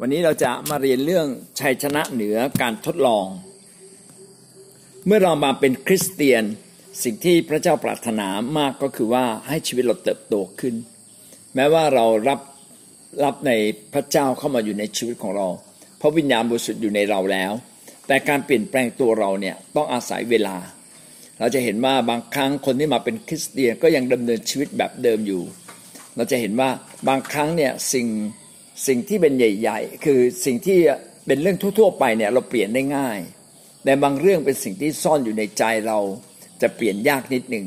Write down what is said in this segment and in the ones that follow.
วันนี้เราจะมาเรียนเรื่องชัยชนะเหนือการทดลอง เมื่อเรามาเป็นคริสเตียนสิ่งที่พระเจ้าปรารถนามากก็คือว่าให้ชีวิตเราเติบโตขึ้น แม้ว่าเรารับรับในพระเจ้าเข้ามาอยู่ในชีวิตของเรา เพราะวิญญาณบริสุทธิ์อยู่ในเราแล้ว แต่การเปลี่ยนแปลงตัวเราเนี่ยต้องอาศัยเวลา เราจะเห็นว่าบางครั้งคนที่มาเป็นคริสเตียนก็ยังดำเนินชีวิตแบบเดิมอยู่ เราจะเห็นว่าบางครั้งเนี่ยสิ่ง สิ่งที่เป็นใหญ่ ๆ คือสิ่งที่เป็นเรื่องทั่วๆไปเนี่ยเราเปลี่ยนได้ง่าย แต่บางเรื่องเป็นสิ่งที่ซ่อนอยู่ในใจเราจะเปลี่ยนยากนิดหนึ่ง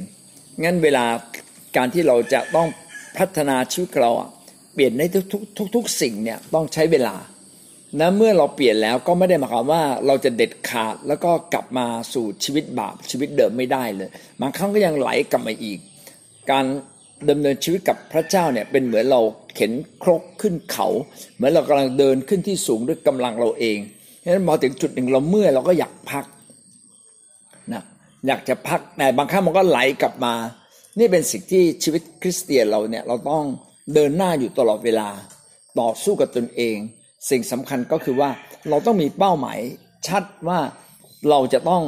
งั้นเวลาการที่เราจะต้องพัฒนาชีวิตเราเปลี่ยนในทุกๆทุกๆสิ่งเนี่ยต้องใช้เวลานะเมื่อเราเปลี่ยนแล้วก็ไม่ได้หมายความว่าเราจะเด็ดขาดแล้วก็กลับมาสู่ชีวิตบาปชีวิตเดิมไม่ได้เลยบางครั้งก็ยังไหลกลับมาอีก การ ดำเนินชีวิตกับพระเจ้าเนี่ยเป็นเหมือนเราเข็นครกขึ้นเขา เหมือนเรากำลังเดินขึ้นที่สูงด้วยกำลังเราเองฉะนั้นพอถึงจุดหนึ่งเราเมื่อยเราก็อยากพักนะอยากจะพักแต่บางครั้งมันก็ไหลกลับมา นี่เป็นสิ่งที่ชีวิตคริสเตียนเราเนี่ยเราต้องเดินหน้าอยู่ตลอดเวลาต่อสู้กับตนเอง สิ่งสำคัญก็คือว่าเราต้องมีเป้าหมายชัดว่าเราจะต้อง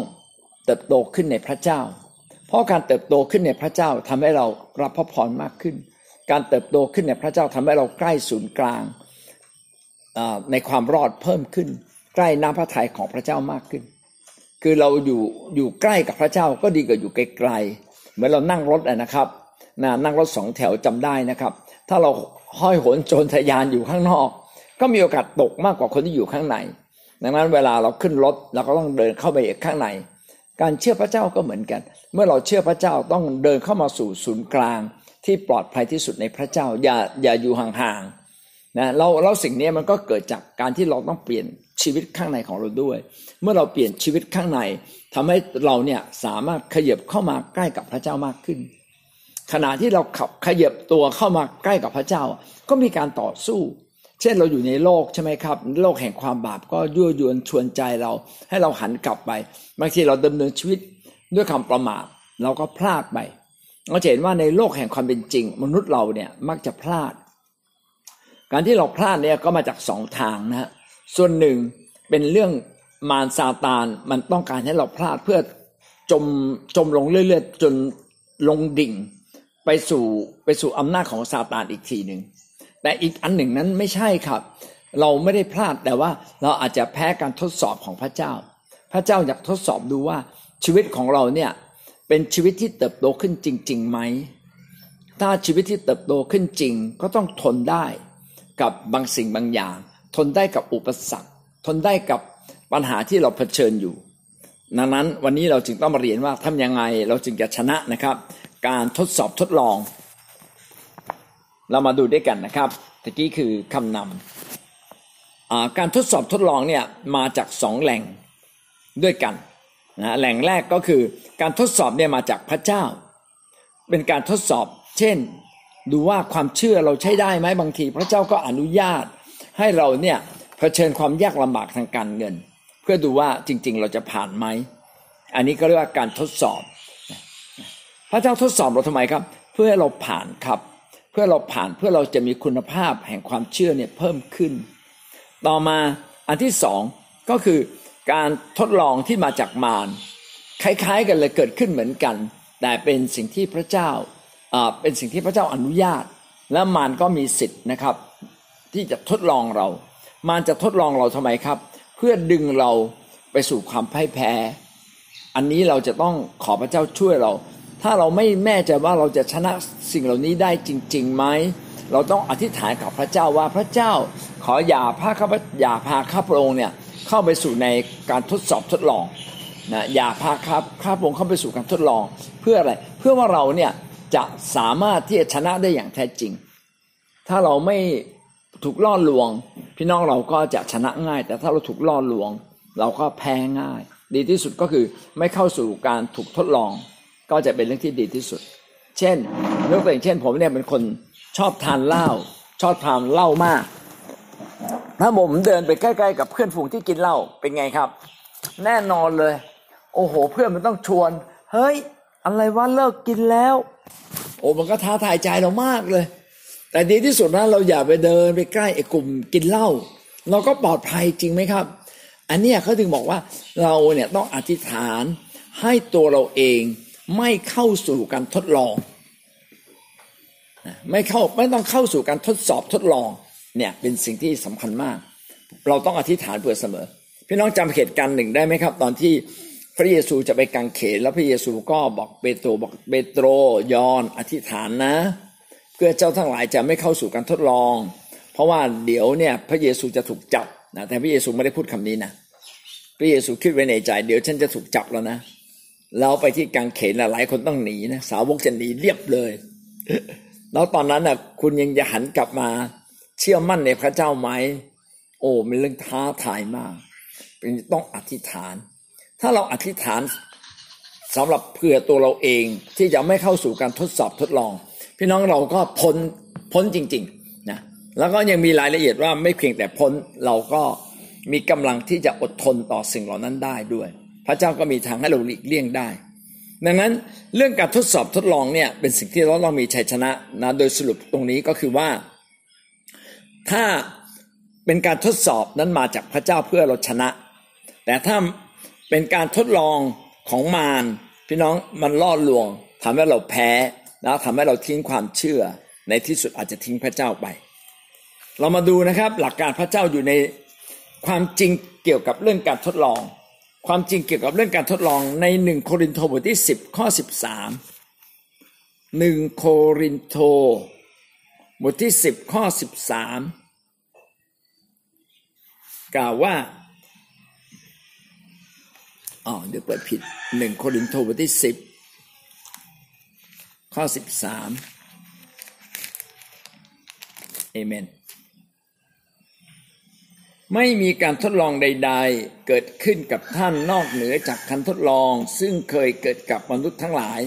เติบโตขึ้นในพระเจ้า เพราะการเติบโตขึ้นในพระเจ้าทำให้เรารับพระพรมากขึ้น การเติบโตขึ้นในพระเจ้าทำให้เราใกล้ศูนย์กลางในความรอดเพิ่มขึ้น ใกล้น้ำพระทัยของพระเจ้ามากขึ้น คือเราอยู่อยู่ใกล้กับพระเจ้าก็ดีกว่าอยู่ไกลๆเหมือนเรานั่งรถนะครับนะนั่งรถสองแถวจำได้นะครับ ถ้าเราห้อยโหนโจรทยานอยู่ข้างนอก ก็มีโอกาสตกมากกว่าคนที่อยู่ข้างใน ดังนั้นเวลาเราขึ้นรถเราก็ต้องเดินเข้าไปข้างใน การเชื่อพระเจ้าก็เหมือนกัน เมื่อเราเชื่อพระเจ้าต้องเดินเข้ามาสู่ศูนย์กลางที่ปลอดภัยที่สุดในพระเจ้า อย่าอย่าอยู่ห่างๆนะเราเราสิ่งนี้มันก็เกิดจากการที่เราต้องเปลี่ยนชีวิตข้างในของเราด้วย เมื่อเราเปลี่ยนชีวิตข้างในทำให้เราเนี่ยสามารถขยับเข้ามาใกล้กับพระเจ้ามากขึ้น ขณะที่เราขับขยับตัวเข้ามาใกล้กับพระเจ้า ก็มีการต่อสู้ เช่นเราอยู่ในโลกใช่ไหมครับ โลกแห่งความบาปก็ยั่วยวนชวนใจเรา ให้เราหันกลับไปบางทีเราดำเนินชีวิต ด้วยคำประมาทเราก็พลาดไปเราเห็นว่าในโลกแห่งความเป็นจริง มนุษย์เราเนี่ยมักจะพลาด การที่เราพลาดเนี่ยก็มาจากสองทางนะฮะส่วนหนึ่งเป็นเรื่องมารซาตานมันต้องการให้เราพลาดเพื่อจมจมลงเรื่อยๆจนลงดิ่ง ไปสู่ไปสู่อำนาจของซาตานอีกทีหนึ่งแต่อีกอันหนึ่งนั้นไม่ใช่ครับ เราไม่ได้พลาดแต่ว่าเราอาจจะแพ้การทดสอบของพระเจ้า พระเจ้าอยากทดสอบดูว่า ชีวิตของเราเนี่ยเป็นชีวิตที่เติบโตขึ้นจริงๆไหม ถ้าชีวิตที่เติบโตขึ้นจริงก็ต้องทนได้กับบางสิ่งบางอย่าง ทนได้กับอุปสรรค ทนได้กับปัญหาที่เราเผชิญอยู่ ดังนั้นวันนี้เราจึงต้องมาเรียนว่าทำยังไงเราจึงจะชนะนะครับ การทดสอบทดลอง เรามาดูด้วยกันนะครับตะกี้คือคำนำการทดสอบทดลองเนี่ยมาจากสองแหล่งด้วยกัน นะแหล่งแรกก็คือการทดสอบเนี่ยมาจากพระเจ้า เป็นการทดสอบ เช่น ดูว่าความเชื่อเราใช้ได้ไหมบางที พระเจ้าก็อนุญาตให้เราเนี่ยเผชิญความยากลำบากทางการเงิน เพื่อดูว่าจริง ๆ เราจะผ่านไหมอันนี้ก็เรียกว่าการทดสอบ พระเจ้าทดสอบเราทำไมครับ เพื่อให้เราผ่านครับ เพื่อเราผ่านเพื่อเราจะมีคุณภาพแห่งความเชื่อเนี่ยเพิ่มขึ้น ต่อมาอันที่สองก็คือ การทดลองที่มาจากมารคล้ายๆกันเลยเกิดขึ้นเหมือนกัน แต่เป็นสิ่งที่พระเจ้าเป็นสิ่งที่พระเจ้าอนุญาต และมารก็มีสิทธิ์นะครับ ที่จะทดลองเรามันจะทดลองเราทำไมครับ เพื่อดึงเราไปสู่ความพ่ายแพ้ อันนี้เราจะต้องขอพระเจ้าช่วยเรา ถ้าเราไม่แม่ใจว่าเราจะชนะสิ่งเหล่านี้ได้จริงๆไหมเราต้องอธิษฐานกับพระเจ้าว่าพระเจ้าขออย่าพาข้าพอย่าพาข้าพระองค์เนี่ย เข้าไปสู่ในการทดสอบทดลองนะอย่าพาข้าข้าพระองค์เข้าไปสู่การทดลองเพื่ออะไร เพื่อว่าเราเนี่ยจะสามารถที่จะชนะได้อย่างแท้จริง ถ้าเราไม่ถูกล่อลวง พี่น้องเราก็จะชนะง่าย แต่ถ้าเราถูกล่อลวง เราก็แพ้ง่าย ดีที่สุดก็คือไม่เข้าสู่การถูกทดลอง ก็จะเป็นเรื่องที่ดีที่สุด เช่นยกตัวอย่างเช่น ผมเนี่ยเป็นคนชอบทานเหล้าชอบทานเหล้ามาก ถ้าผมเดินไปใกล้ๆกับเพื่อนฝูงที่กินเหล้าเป็นไงครับ แน่นอนเลย โอ้โห เพื่อนมันต้องชวน เฮ้ย อะไรวะเลิกกินแล้ว โอ้มันก็ท้าทายใจเรามากเลย แต่ดีที่สุดนะเราอย่าไปเดินไปใกล้ไอ้กลุ่มกินเหล้าเราก็ปลอดภัยจริงไหมครับ อันนี้เขาถึงบอกว่าเราเนี่ยต้องอธิษฐานให้ตัวเราเองไม่เข้าสู่การทดลองไม่เข้าไม่ต้องเข้าสู่การทดสอบทดลอง เนี่ยเป็นสิ่งที่สำคัญมาก เราต้องอธิษฐานเผื่อเสมอ พี่น้องจำเหตุการณ์หนึ่งได้ไหมครับ ตอนที่พระเยซูจะไปกังเขนแล้วพระเยซูก็บอกเปโตรบอกเปโตรยอนอธิษฐานนะ เพื่อเจ้าทั้งหลายจะไม่เข้าสู่การทดลอง เพราะว่าเดี๋ยวเนี่ยพระเยซูจะถูกจับนะแต่พระเยซูไม่ได้พูดคำนี้นะพระเยซูคิดไว้ในใจ เดี๋ยวฉันจะถูกจับแล้วนะเราไปที่กังเขนหลายคนต้องหนีนะสาวกจะหนีเรียบเลย แล้วตอนนั้นนะคุณยังจะหันกลับมา เชื่อมั่นในพระเจ้าไหม โอ้เป็นเรื่องท้าทายมากเป็นต้องอธิษฐาน ถ้าเราอธิษฐานสำหรับเพื่อตัวเราเองที่จะไม่เข้าสู่การทดสอบทดลอง พี่น้องเราก็พ้นพ้นจริงๆนะแล้วก็ยังมีรายละเอียดว่าไม่เพียงแต่พ้นเราก็มีกำลังที่จะอดทนต่อสิ่งเหล่านั้นได้ด้วย พระเจ้าก็มีทางให้เราหลีกเลี่ยงได้ ดังนั้นเรื่องการทดสอบทดลองเนี่ยเป็นสิ่งที่เราต้องมีชัยชนะนะโดยสรุปตรงนี้ก็คือว่า ถ้าเป็นการทดสอบนั้นมาจากพระเจ้าเพื่อเราชนะ แต่ถ้าเป็นการทดลองของมารพี่น้องมันล่อลวงทำให้เราแพ้แล้วทำให้เราทิ้งความเชื่อ ในที่สุดอาจจะทิ้งพระเจ้าไป เรามาดูนะครับหลักการพระเจ้าอยู่ในความจริงเกี่ยวกับเรื่องการทดลอง ความจริงเกี่ยวกับเรื่องการทดลองในหนึ่งโครินโตบทที่สิบข้อสิบสามหนึ่งโครินโต บทที่สิบข้อสิบสามกล่าวว่าอ๋อเดี๋ยวเปิดผิดหนึ่งโครินธ์บทที่สิบข้อสิบสามเอเมนไม่มีการทดลองใด ๆ เกิดขึ้นกับท่านนอกเหนือจากการทดลอง ซึ่งเคยเกิดกับมนุษย์ทั้งหลาย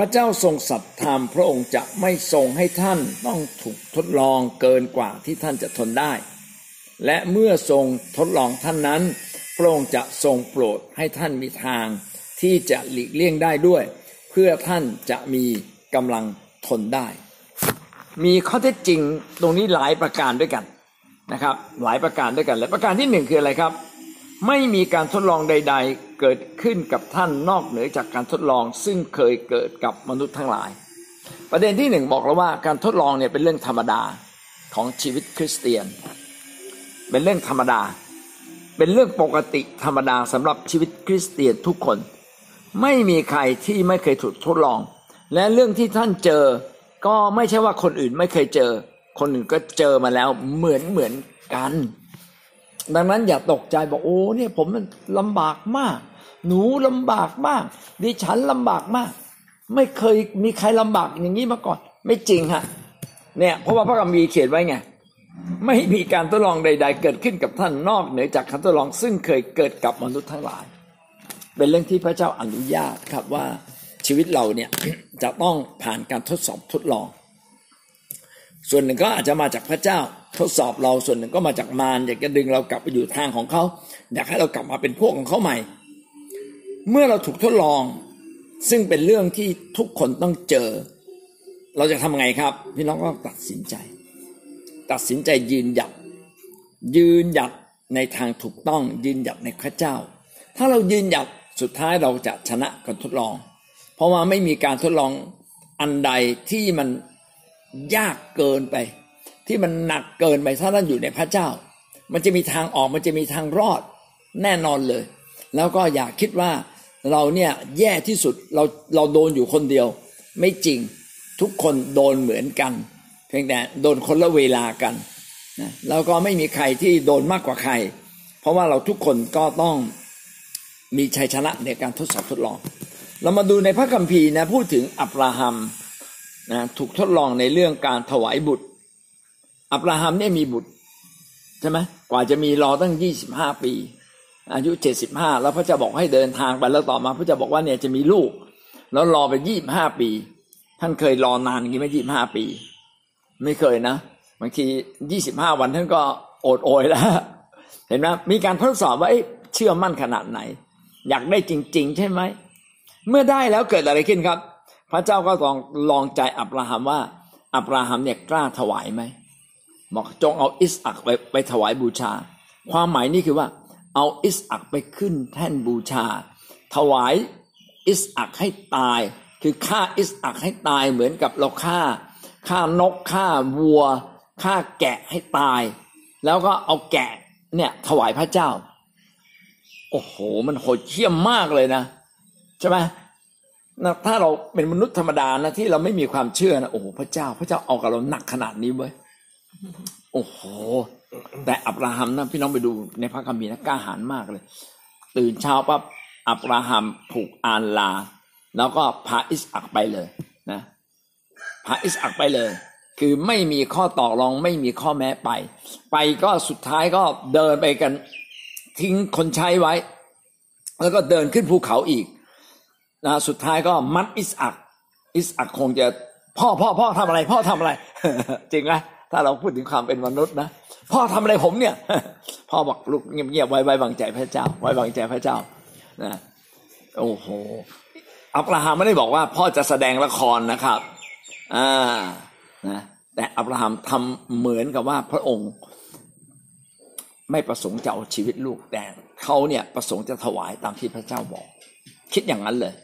ระเจ้าทรงสัตย์ธรรมพระองค์จะไม่ทรงให้ท่านต้องถูกทดลองเกินกว่าที่ท่านจะทนได้ และเมื่อทรงทดลองท่านนั้น พระองค์จะทรงโปรดให้ท่านมีทาง ที่จะหลีกเลี่ยงได้ด้วย เพื่อท่านจะมีกำลังทนได้ มีข้อเท็จจริงตรงนี้หลายประการด้วยกันนะครับ หลายประการด้วยกันและประการที่หนึ่งคืออะไรครับ ไม่มีการทดลองใด ๆ เกิดขึ้นกับท่านนอกเหนือจากการทดลองซึ่งเคยเกิดกับมนุษย์ทั้งหลาย ประเด็นที่หนึ่งบอกแล้วว่าการทดลองเนี่ยเป็นเรื่องธรรมดาของชีวิตคริสเตียน เป็นเรื่องธรรมดา เป็นเรื่องปกติธรรมดาสำหรับชีวิตคริสเตียนทุกคน ไม่มีใครที่ไม่เคยถูกทดลอง และเรื่องที่ท่านเจอก็ไม่ใช่ว่าคนอื่นไม่เคยเจอ คนอื่นก็เจอมาแล้วเหมือนเหมือนกัน ดังนั้นอย่าตกใจบอกโอ้เนี่ยผมมันลำบากมาก หนูลำบากมากดิฉันลำบากมาก ไม่เคยมีใครลำบากอย่างนี้มาก่อน ไม่จริงฮะเนี่ยเพราะว่าพระคัมภีร์เขียนไว้ไงไม่มีการทดลองใด ๆ เกิดขึ้นกับท่านนอกเหนือจากการทดลองซึ่งเคยเกิดกับมนุษย์ทั้งหลาย เป็นเรื่องที่พระเจ้าอนุญาตครับว่าชีวิตเราเนี่ยจะต้องผ่านการทดสอบทดลอง ส่วนหนึ่งก็อาจจะมาจากพระเจ้า ทดสอบเราส่วนหนึ่งก็มาจากมารอยากจะดึงเรากลับไปอยู่ทางของเขาอยากให้เรากลับมาเป็นพวกของเขาใหม่ เมื่อเราถูกทดลอง ซึ่งเป็นเรื่องที่ทุกคนต้องเจอ เราจะทำไงครับพี่น้องก็ตัดสินใจ ตัดสินใจยืนหยัด ยืนหยัดในทางถูกต้องยืนหยัดในพระเจ้า ถ้าเรายืนหยัดสุดท้ายเราจะชนะการทดลอง เพราะว่าไม่มีการทดลองอันใดที่มันยากเกินไป ที่มันหนักเกินไปถ้าท่านอยู่ในพระเจ้า มันจะมีทางออกมันจะมีทางรอดแน่นอนเลย แล้วก็อย่าคิดว่าเราเนี่ยแย่ที่สุดเราเราโดนอยู่คนเดียว ไม่จริงทุกคนโดนเหมือนกัน เพียงแต่โดนคนละเวลากันนะแล้วก็ไม่มีใครที่โดนมากกว่าใคร เพราะว่าเราทุกคนก็ต้องมีชัยชนะในการทดสอบทดลอง เรามาดูในพระคัมภีร์นะพูดถึงอับราฮัมนะถูกทดลองในเรื่องการถวายบุตร อับราฮัมเนี่ยมีบุตรใช่ไหมกว่าจะมีรอตั้งยี่สิบห้าปี อายุเจ็ดสิบห้าแล้วพระเจ้าบอกให้เดินทางไปแล้วต่อมาพระเจ้าบอกว่าเนี่ยจะมีลูก แล้วรอไปยี่บห้าปี ท่านเคยรอนานอย่ไหมยี่บห้าปี ไม่เคยนะบางทียี่สิบห้าวันท่านก็โอดโอยแล้ว เห็นไหมมีการทดสอบว่าเชื่อมั่นขนาดไหน อยากได้จริง ๆ ใช่ไหมเมื่อได้แล้วเกิดอะไรขึ้นครับ พระเจ้าก็ลองลองใจอับราฮัมว่าอับราฮัมเนี่ยกล้าถวายไหม บอกจงเอาอิสอักไปไปถวายบูชา ความหมายนี่คือว่า เอาอิสอักไปขึ้นแท่นบูชา ถวายอิสอักให้ตาย คือฆ่าอิสอักให้ตายเหมือนกับเราฆ่าฆ่านกฆ่าวัวฆ่าแกะให้ตาย แล้วก็เอาแกะเนี่ยถวายพระเจ้า โอ้โห มันโหดเหี้ยมมากเลยนะใช่ไหมนะถ้าเราเป็นมนุษย์ธรรมดานะที่เราไม่มีความเชื่อนะโอ้โหพระเจ้า พระเจ้าเอากับเราหนักขนาดนี้เว้ย โอ้โห แต่อับราฮัมนะพี่น้องไปดูในพระคัมภีร์นะกล้าหาญมากเลย ตื่นเช้าปั๊บอับราฮัมผูกอานลา แล้วก็พาอิสอักไปเลยนะพาอิสอักไปเลย คือไม่มีข้อต่อรองไม่มีข้อแม้ไป ไปก็สุดท้ายก็เดินไปกัน ทิ้งคนใช้ไว้ แล้วก็เดินขึ้นภูเขาอีกนะสุดท้ายก็มัดอิสอักอิสอักคงจะพ่อพ่อพ่อทำอะไร พ่อทำอะไร จริงไหม ถ้าเราพูดถึงความเป็นมนุษย์นะพ่อทำอะไรผมเนี่ย พ่อบอกลูกเงียบๆไว้ไว้วางใจพระเจ้า ไว้วางใจพระเจ้านะโอ้โหอับราฮัมไม่ได้บอกว่า พ่อจะแสดงละครนะครับอ่านะแต่อับราฮัมทำเหมือนกับว่าพระองค์ไม่ประสงค์จะเอาชีวิตลูกแต่เขาเนี่ยประสงค์จะถวายตามที่พระเจ้าบอก คิดอย่างนั้นเลย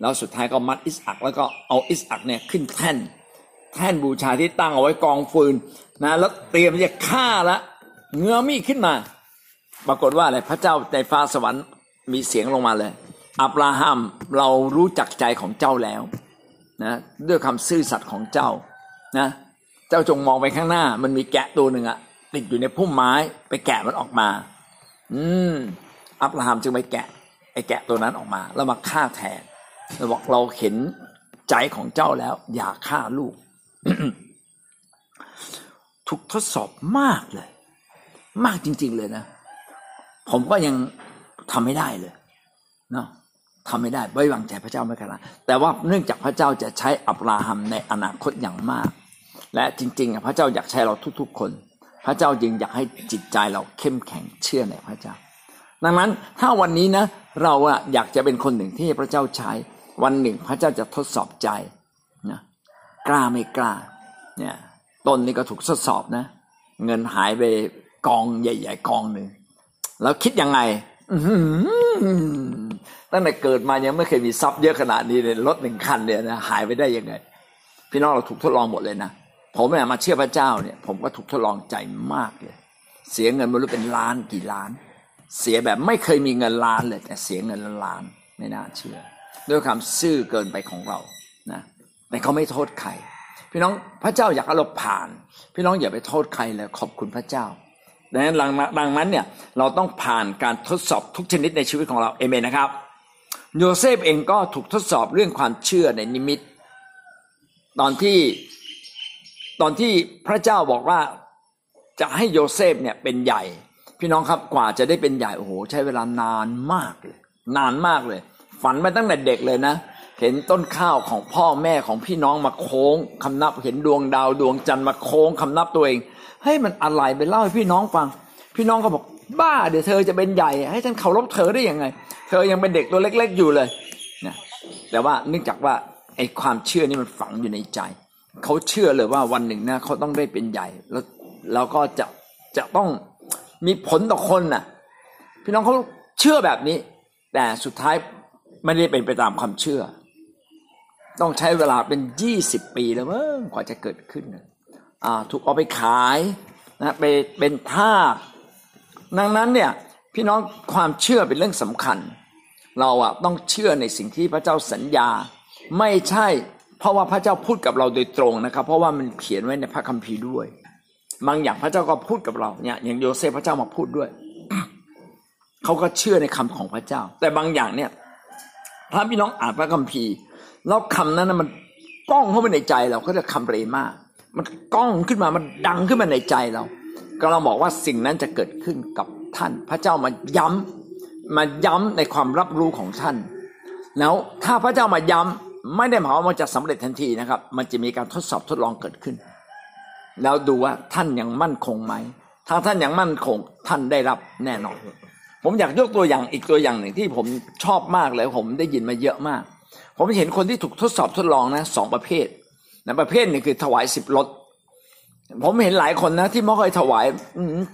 แล้วสุดท้ายก็มัดอิสอักแล้วก็เอาอิสอักเนี่ยขึ้นแท่น แท่นบูชาที่ตั้งเอาไว้กองฟืนนะแล้วเตรียมจะฆ่าละเงื้อมีดขึ้นมา ปรากฏว่าอะไรพระเจ้าในฟ้าสวรรค์มีเสียงลงมาเลย อับราฮัมเรารู้จักใจของเจ้าแล้วนะด้วยคำซื่อสัตย์ของเจ้านะเจ้าจงมองไปข้างหน้า มันมีแกะตัวหนึ่งอะติดอยู่ในพุ่มไม้ไปแกะมันออกมา อืมอับราฮัมจึงไปแกะไอ้แกะตัวนั้นออกมา แล้วมาฆ่าแทนเราบอกเราเห็นใจของเจ้าแล้ว อย่าฆ่าลูก ถูกทดสอบมากเลย มากจริง ๆเลยนะ ผมก็ยังทำไม่ได้เลยเนาะทำไม่ได้ไว้วางใจพระเจ้าไม่ขนาดแต่ว่าเนื่องจากพระเจ้าจะใช้อับราฮัมในอนาคตอย่างมาก และจริงๆพระเจ้าอยากใช้เราทุกๆคน พระเจ้าจึงอยากให้จิตใจเราเข้มแข็งเชื่อในพระเจ้า ดังนั้นถ้าวันนี้นะ เราอะอยากจะเป็นคนหนึ่งที่พระเจ้าใช้วันหนึ่งพระเจ้าจะทดสอบใจ กล้าไม่กล้า เนี่ยต้นนี้ก็ถูกทดสอบนะ เงินหายไปกองใหญ่ๆกองหนึ่งแล้วคิดยังไงตั้งแต่เกิดมายังไม่เคยมีทรัพย์เยอะขนาดนี้เลยรถหนึ่งคันเนี่ยนะหายไปได้ยังไง พี่น้องเราถูกทดลองหมดเลยนะผมเนี่ยมาเชื่อพระเจ้าเนี่ย ผมก็ถูกทดลองใจมากเลย เสียเงินไม่รู้เป็นล้านกี่ล้าน เสียแบบไม่เคยมีเงินล้านเลย แต่เสียเงินล้านไม่น่าเชื่อ ด้วยความซื่อเกินไปของเรานะ แต่เขาไม่โทษใคร พี่น้องพระเจ้าอยากให้เราผ่าน พี่น้องอย่าไปโทษใครเลยขอบคุณพระเจ้าดังนั้นดังนั้นเนี่ยเราต้องผ่านการทดสอบทุกชนิดในชีวิตของเราเอเมนนะครับโยเซฟเองก็ถูกทดสอบเรื่องความเชื่อในนิมิต ตอนที่ตอนที่พระเจ้าบอกว่าจะให้โยเซฟเนี่ยเป็นใหญ่ พี่น้องครับกว่าจะได้เป็นใหญ่โอ้โหใช้เวลานานมากเลย นานมากเลย ฝันมาตั้งแต่เด็กเลยนะ เห็นต้นข้าวของพ่อแม่ของพี่น้องมาโค้งคำนับเห็นดวงดาวดวงจันทร์มาโค้งคำนับตัวเองให้ยมันอะไรไปเล่าให้พี่น้องฟัง พี่น้องก็บอกบ้าเดี๋ยวเธอจะเป็นใหญ่ ให้ฉันเคารพเธอได้ยังไง เธอยังเป็นเด็กตัวเล็ก ๆอยู่เลยนะแต่ว่าเนื่องจากว่าไอ้ความเชื่อนี่มันฝังอยู่ในใจ เขาเชื่อเลยว่าวันหนึ่งนะเขาต้องได้เป็นใหญ่แล้วแล้วก็จะจะต้องมีผลต่อคนน่ะ พี่น้องเขาเชื่อแบบนี้ แต่สุดท้ายไม่ได้เป็นไปตามความเชื่อ ต้องใช้เวลาเป็นยี่สิบปีแล้วมื่อกว่าจะเกิดขึ้นถูกเอาไปขายนะไปเป็นทาสดังนั้นเนี่ยพี่น้องความเชื่อเป็นเรื่องสำคัญ เราอะต้องเชื่อในสิ่งที่พระเจ้าสัญญา ไม่ใช่เพราะว่าพระเจ้าพูดกับเราโดยตรงนะครับ เพราะว่ามันเขียนไว้ในพระคัมภีร์ด้วย บางอย่างพระเจ้าก็พูดกับเราเนี่ยอย่างโยเซฟพระเจ้ามาพูดด้วยเขาก็เชื่อในคำของพระเจ้า แต่บางอย่างเนี่ยถ้าพี่น้องอ่านพระคัมภีร์ แล้วคำนั้นมันก้องเข้าไปในใจเราก็จะคำเรมามันก้องขึ้นมามันดังขึ้นมาในใจเราก็เราบอกว่าสิ่งนั้นจะเกิดขึ้นกับท่าน พระเจ้ามาย้ำมาย้ำในความรับรู้ของท่าน แล้วถ้าพระเจ้ามาย้ำไม่ได้หมายว่ามันจะสำเร็จทันทีนะครับ มันจะมีการทดสอบทดลองเกิดขึ้น แล้วดูว่าท่านยังมั่นคงไหม ถ้าท่านยังมั่นคงท่านได้รับแน่นอน ผมอยากยกตัวอย่างอีกตัวอย่างหนึ่งที่ผมชอบมากเลยผมได้ยินมาเยอะมาก ผมเห็นคนที่ถูกทดสอบทดลองนะสองประเภทนะประเภทหนึ่งคือถวายสิบรถผมเห็นหลายคนนะ ที่ไม่ค่อยถวาย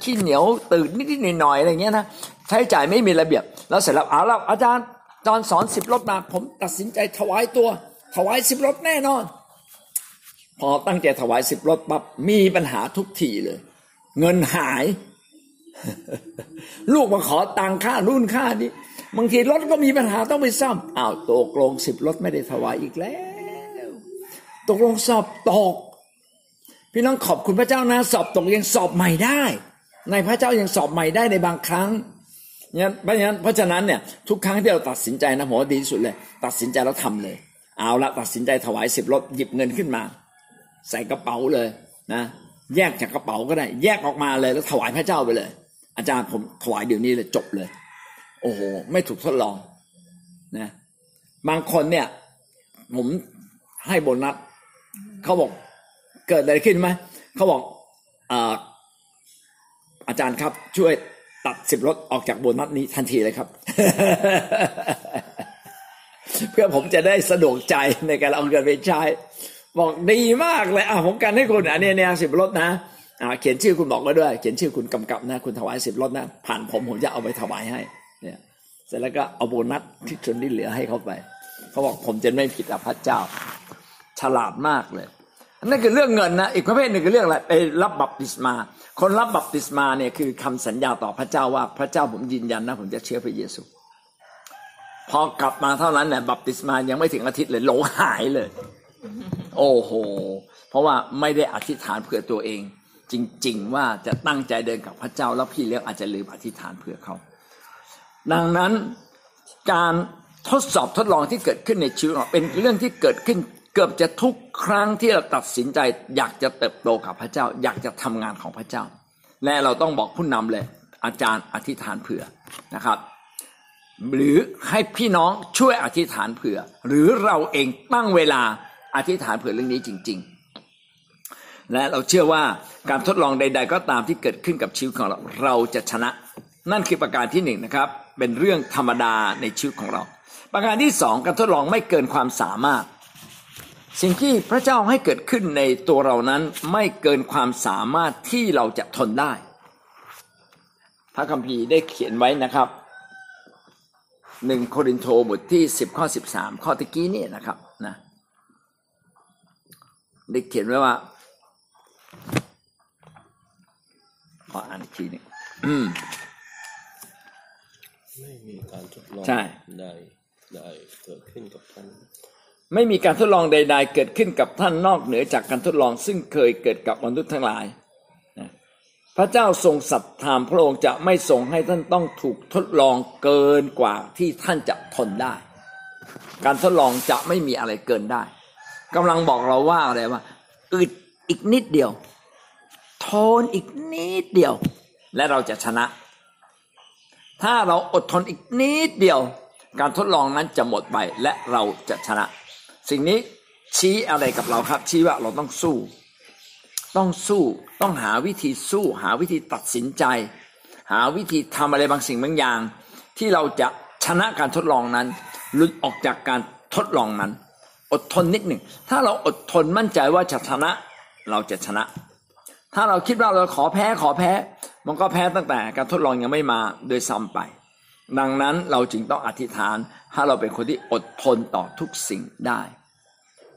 ขี้เหนียวตื่นนิดๆหน่อยๆอะไรเงี้ยนะใช้จ่ายไม่มีระเบียบ แล้วเสร็จแล้วเอาละอาจารย์ตอนสอนสิบรถมา ผมตัดสินใจถวายตัว ถวายสิบรถแน่นอน พอตั้งใจถวายสิบรถปั๊บมีปัญหาทุกทีเลย เงินหาย ลูกมาขอตังค่ารุ่นค่านี้ บางทีรถก็มีปัญหาต้องไปซ่อมอ้าวตกลงสิบรถไม่ได้ถวายอีกแล้ว ตกลงสอบตก พี่น้องขอบคุณพระเจ้านะสอบตกยังสอบใหม่ได้ ในพระเจ้ายังสอบใหม่ได้ในบางครั้งเนี่ยเพราะฉะนั้นเพราะฉะนั้นเนี่ยทุกครั้งที่เราตัดสินใจนะผมว่าดีที่สุดเลย ตัดสินใจแล้วทำเลย เอาละตัดสินใจถวายสิบรถหยิบเงินขึ้นมา ใส่กระเป๋าเลยนะแยกจากกระเป๋าก็ได้ แยกออกมาเลยแล้วถวายพระเจ้าไปเลย อาจารย์ผมถวายเดี๋ยวนี้เลยจบเลย โอ้โหไม่ถูกทดลองนะบางคนเนี่ย ผมให้โบนัสเขาบอก เกิดอะไรขึ้นไหมเขาบอกอาอาจารย์ครับ ช่วยตัดสิบรถออกจากโบนัสนี้ทันทีเลยครับ เพื่อผมจะได้สะดวกใจในการเอาเงินไปใช้บอกดีมากเลยอะผมกันให้คุณอันนี้เนี่ยสิบรถนะอ่าเขียนชื่อคุณบอกไว้ด้วย เขียนชื่อคุณกำกับนะ คุณถวายสิบรถนะ ผ่านผมผมจะเอาไปถวายให้ เนี่ยเสร็จแล้วก็เอาโบนัสที่ส่วนที่เหลือให้เขาไป เขาบอกผมจะไม่ผิดกับพระเจ้า ฉลาดมากเลย นั่นคือเรื่องเงินนะอีกประเภทหนึ่งคือเรื่องอะไรไปรับบัพติศมา คนรับบัพติศมาเนี่ยคือคำสัญญาต่อพระเจ้าว่าพระเจ้าผมยืนยันนะ ผมจะเชื่อพระเยซูพอกลับมาเท่านั้นเนี่ยบัพติศมายังไม่ถึงอาทิตย์เลยหลงหายเลย โอ้โห เพราะว่าไม่ได้อธิษฐานเพื่อตัวเอง จริง ๆ ว่าจะตั้งใจเดินกับพระเจ้าแล้วพี่เลี้ยงอาจจะลืมอธิษฐานเพื่อเขา ดังนั้นการทดสอบทดลองที่เกิดขึ้นในชีวิตเราเป็นเรื่องที่เกิดขึ้นเกือบจะทุกครั้งที่เราตัดสินใจ อยากจะเติบโตกับพระเจ้า อยากจะทำงานของพระเจ้า และเราต้องบอกผู้นำเลย อาจารย์อธิษฐานเผื่อนะครับ หรือให้พี่น้องช่วยอธิษฐานเผื่อ หรือเราเองตั้งเวลาอธิษฐานเผื่อเรื่องนี้จริง ๆและเราเชื่อว่าการทดลองใด ๆ ก็ตามที่เกิดขึ้นกับชีวิตของเรา เราจะชนะ นั่นคือประการที่หนึ่งนะครับ เป็นเรื่องธรรมดาในชีวิตของเรา ประการที่สองการทดลองไม่เกินความสามารถ สิ่งที่พระเจ้าให้เกิดขึ้นในตัวเรานั้นไม่เกินความสามารถที่เราจะทนได้ พระคัมภีร์ได้เขียนไว้นะครับหนึ่งโครินโตบทที่สิบข้อสิบสามข้อตะกี้นี่นะครับนะได้เขียนไว้ว่าขออ่านอีกทีนึง ไม่มีการทดลองใช่ได้ได้เกิดขึ้นกับท่าน ไม่มีการทดลองใด ๆ เกิดขึ้นกับท่านนอกเหนือจากการทดลองซึ่งเคยเกิดกับมนุษย์ทั้งหลายพระเจ้าทรงสัตย์ธรรมพระองค์จะไม่ทรงให้ท่านต้องถูกทดลองเกินกว่าที่ท่านจะทนได้ การทดลองจะไม่มีอะไรเกินได้กำลังบอกเราว่าอะไรว่าอึดอีกนิดเดียวทนอีกนิดเดียว และเราจะชนะ ถ้าเราอดทนอีกนิดเดียว การทดลองนั้นจะหมดไปและเราจะชนะ สิ่งนี้ชี้อะไรกับเราครับ ชี้ว่าเราต้องสู้ ต้องสู้ต้องหาวิธีสู้ หาวิธีตัดสินใจ หาวิธีทำอะไรบางสิ่งบางอย่าง ที่เราจะชนะการทดลองนั้นหลุดออกจากการทดลองนั้น อดทนนิดหนึ่งถ้าเราอดทนมั่นใจว่าจะชนะ เราจะชนะ ถ้าเราคิดว่าเราขอแพ้ขอแพ้ มันก็แพ้ตั้งแต่การทดลองยังไม่มาโดยซ้ำไป ดังนั้นเราจึงต้องอธิษฐานถ้เราเป็นคนที่อดทนต่อทุกสิ่งได้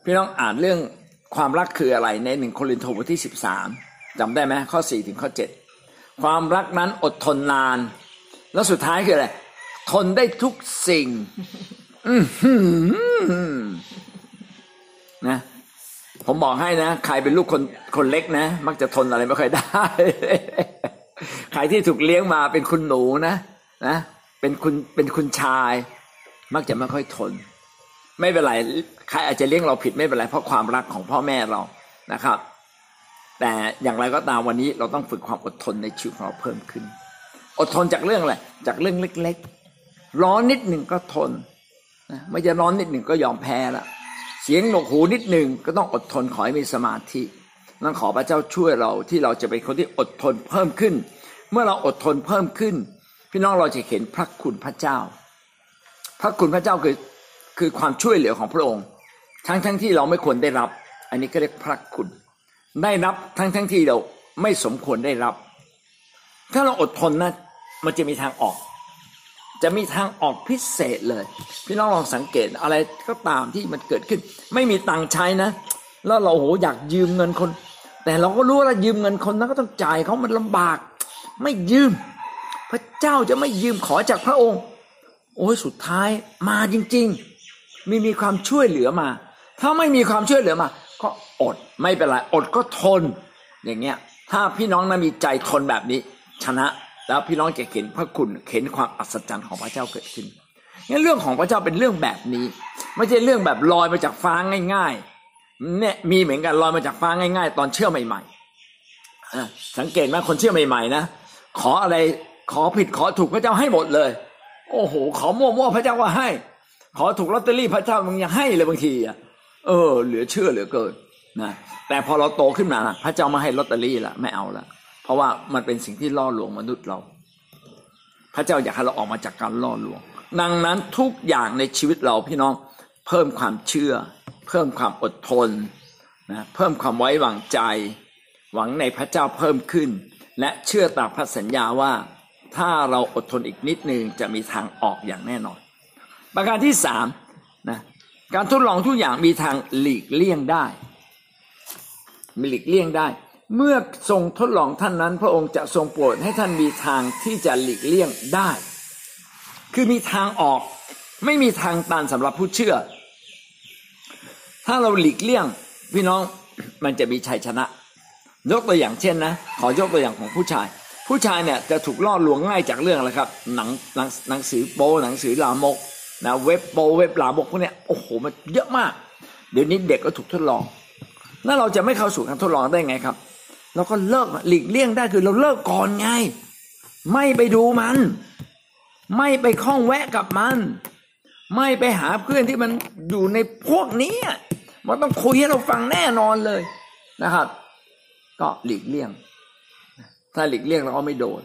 พี่น้องอ่านเรื่องความรักคืออะไรในหนึ่งโครินธ์บทที่สิบสามจำได้ไหมข้อสี่ถึงข้อเจ็ดความรักนั้นอดทนนาน แล้วสุดท้ายคืออะไร ทนได้ทุกสิ่งนะผมบอกให้นะ ใครเป็นลูกคนคนเล็กนะ มักจะทนอะไรไม่ค่อยได้ ใครที่ถูกเลี้ยงมาเป็นคุณหนูนะนะเป็นคุณเป็นคุณชาย มักจะไม่ค่อยทน ไม่เป็นไรใครอาจจะเลี้ยงเราผิดไม่เป็นไรเพราะความรักของพ่อแม่เรานะครับ แต่อย่างไรก็ตามวันนี้เราต้องฝึกความอดทนในชีวิตของเราเพิ่มขึ้น อดทนจากเรื่องอะไรจากเรื่องเล็ก ๆ ร้อนนิดหนึ่งก็ทนนะไม่จะร้อนนิดหนึ่งก็ยอมแพ้ละเสียงหนกหูนิดหนึ่งก็ต้องอดทนขอให้มีสมาธิ นั่นขอพระเจ้าช่วยเราที่เราจะเป็นคนที่อดทนเพิ่มขึ้น เมื่อเราอดทนเพิ่มขึ้น พี่น้องเราจะเห็นพระคุณพระเจ้า พระคุณพระเจ้าคือคือความช่วยเหลือของพระองค์ ทั้งทั้งที่เราไม่ควรได้รับ อันนี้ก็เรียกพระคุณ ได้รับทั้งทั้งที่เราไม่สมควรได้รับ ถ้าเราอดทนนะมันจะมีทางออก จะมีทางออกพิเศษเลย พี่น้องลองสังเกตอะไรก็ตามที่มันเกิดขึ้น ไม่มีตังค์ใช้นะ แล้วเราโหอยากยืมเงินคน แต่เราก็รู้ว่ายืมเงินคนนั้นก็ต้องจ่ายเขามันลำบาก ไม่ยืม พระเจ้าจะไม่ยืมขอจากพระองค์ โอ้ยสุดท้ายมาจริง ๆ มีมีความช่วยเหลือมา ถ้าไม่มีความช่วยเหลือมา ก็อดไม่เป็นไรอดก็ทน อย่างเงี้ย ถ้าพี่น้องนะมีใจทนแบบนี้ ชนะแล้วพี่น้องจะเห็นพระคุณเห็นความอัศจรรย์ของพระเจ้าเกิดขึ้นงั้นเรื่องของพระเจ้าเป็นเรื่องแบบนี้ ไม่ใช่เรื่องแบบลอยมาจากฟ้าง่าย ๆ เนี่ยมีเหมือนกันลอยมาจากฟ้าง่าย ๆ ตอนเชื่อใหม่ๆสังเกตไหมคนเชื่อใหม่ ๆ นะขออะไรขอผิดขอถูกพระเจ้าให้หมดเลย โอ้โห ขอมั่วๆพระเจ้าก็ให้ ขอถูกลอตเตอรี่พระเจ้ามึงยังให้เลยบางทีอะเออ เหลือเชื่อเหลือเกินนะแต่พอเราโตขึ้นมาพระเจ้ามาให้ลอตเตอรี่ละไม่เอาละเพราะว่ามันเป็นสิ่งที่ล่อลวงมนุษย์เรา พระเจ้าอยากให้เราออกมาจากการล่อลวง ดังนั้นทุกอย่างในชีวิตเราพี่น้องเพิ่มความเชื่อ เพิ่มความอดทนนะเพิ่มความไว้วางใจ หวังในพระเจ้าเพิ่มขึ้น และเชื่อตามพระสัญญาว่าถ้าเราอดทนอีกนิดนึงจะมีทางออกอย่างแน่นอน ประการที่สามนะการทดลองทุกอย่างมีทางหลีกเลี่ยงได้ มีหลีกเลี่ยงได้ เมื่อทรงทดลองท่านนั้น พระองค์จะทรงโปรดให้ท่านมีทางที่จะหลีกเลี่ยงได้ คือมีทางออกไม่มีทางตันสำหรับผู้เชื่อ ถ้าเราหลีกเลี่ยงพี่น้องมันจะมีชัยชนะ ยกตัวอย่างเช่นนะ ขอยกตัวอย่างของผู้ชาย ผู้ชายเนี่ยจะถูกล่อลวงง่ายจากเรื่องอะไรครับหนังหนังหนังสือโป้หนังสือลามกนะเว็บโปเว็บลามกพวกเนี้ยโอ้โหมันเยอะมาก เดี๋ยวนี้เด็กก็ถูกทดลอง แล้วเราจะไม่เข้าสู่การทดลองได้ไงครับเราก็เลิกหลีกเลี่ยงได้คือเราเลิกก่อนไง ไม่ไปดูมัน ไม่ไปคล้องแวะกับมัน ไม่ไปหาเพื่อนที่มันอยู่ในพวกนี้ มันต้องคุยให้เราฟังแน่นอนเลยนะครับ ก็หลีกเลี่ยง ถ้าหลีกเลี่ยงเราก็ไม่โดน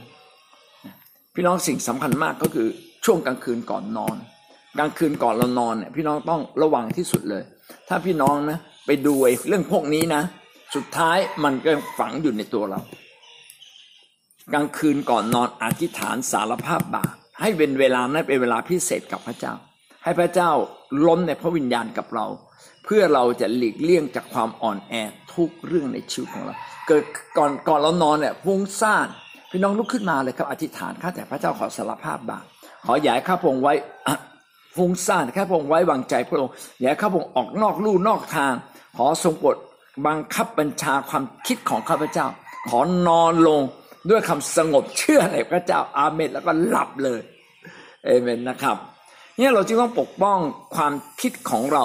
พี่น้องสิ่งสำคัญมากก็คือช่วงกลางคืนก่อนนอน กลางคืนก่อนเรานอนเนี่ยพี่น้องต้องระวังที่สุดเลย ถ้าพี่น้องนะไปดูไอ้เรื่องพวกนี้นะ สุดท้ายมันก็ฝังอยู่ในตัวเรา กลางคืนก่อนนอนอธิษฐานสารภาพบาปให้เป็นเวลานั้นเป็นเวลาพิเศษกับพระเจ้า ให้พระเจ้าล้มในพระวิญญาณกับเรา เพื่อเราจะหลีกเลี่ยงจากความอ่อนแอทุกเรื่องในชีวิตของเรา เกิดก่อนก่อนเรานอนเนี่ยฟุ้งซ่านพี่น้องลุกขึ้นมาเลยครับอธิษฐานข้าแต่พระเจ้าขอสารภาพบาปขออย่าให้ข้าพงไว้ฟุ้งซ่านข้าพงไว้วางใจพระองค์อย่าให้ข้าพงออกนอกลู่นอกทาง ขอทรงโปรดบังคับบัญชาความคิดของข้าพเจ้า ขอนอนลงด้วยคำสงบเชื่อในพระเจ้าอาเมนแล้วก็หลับเลยเอเมนนะครับเนี่ยเราจึงต้องปกป้องความคิดของเรา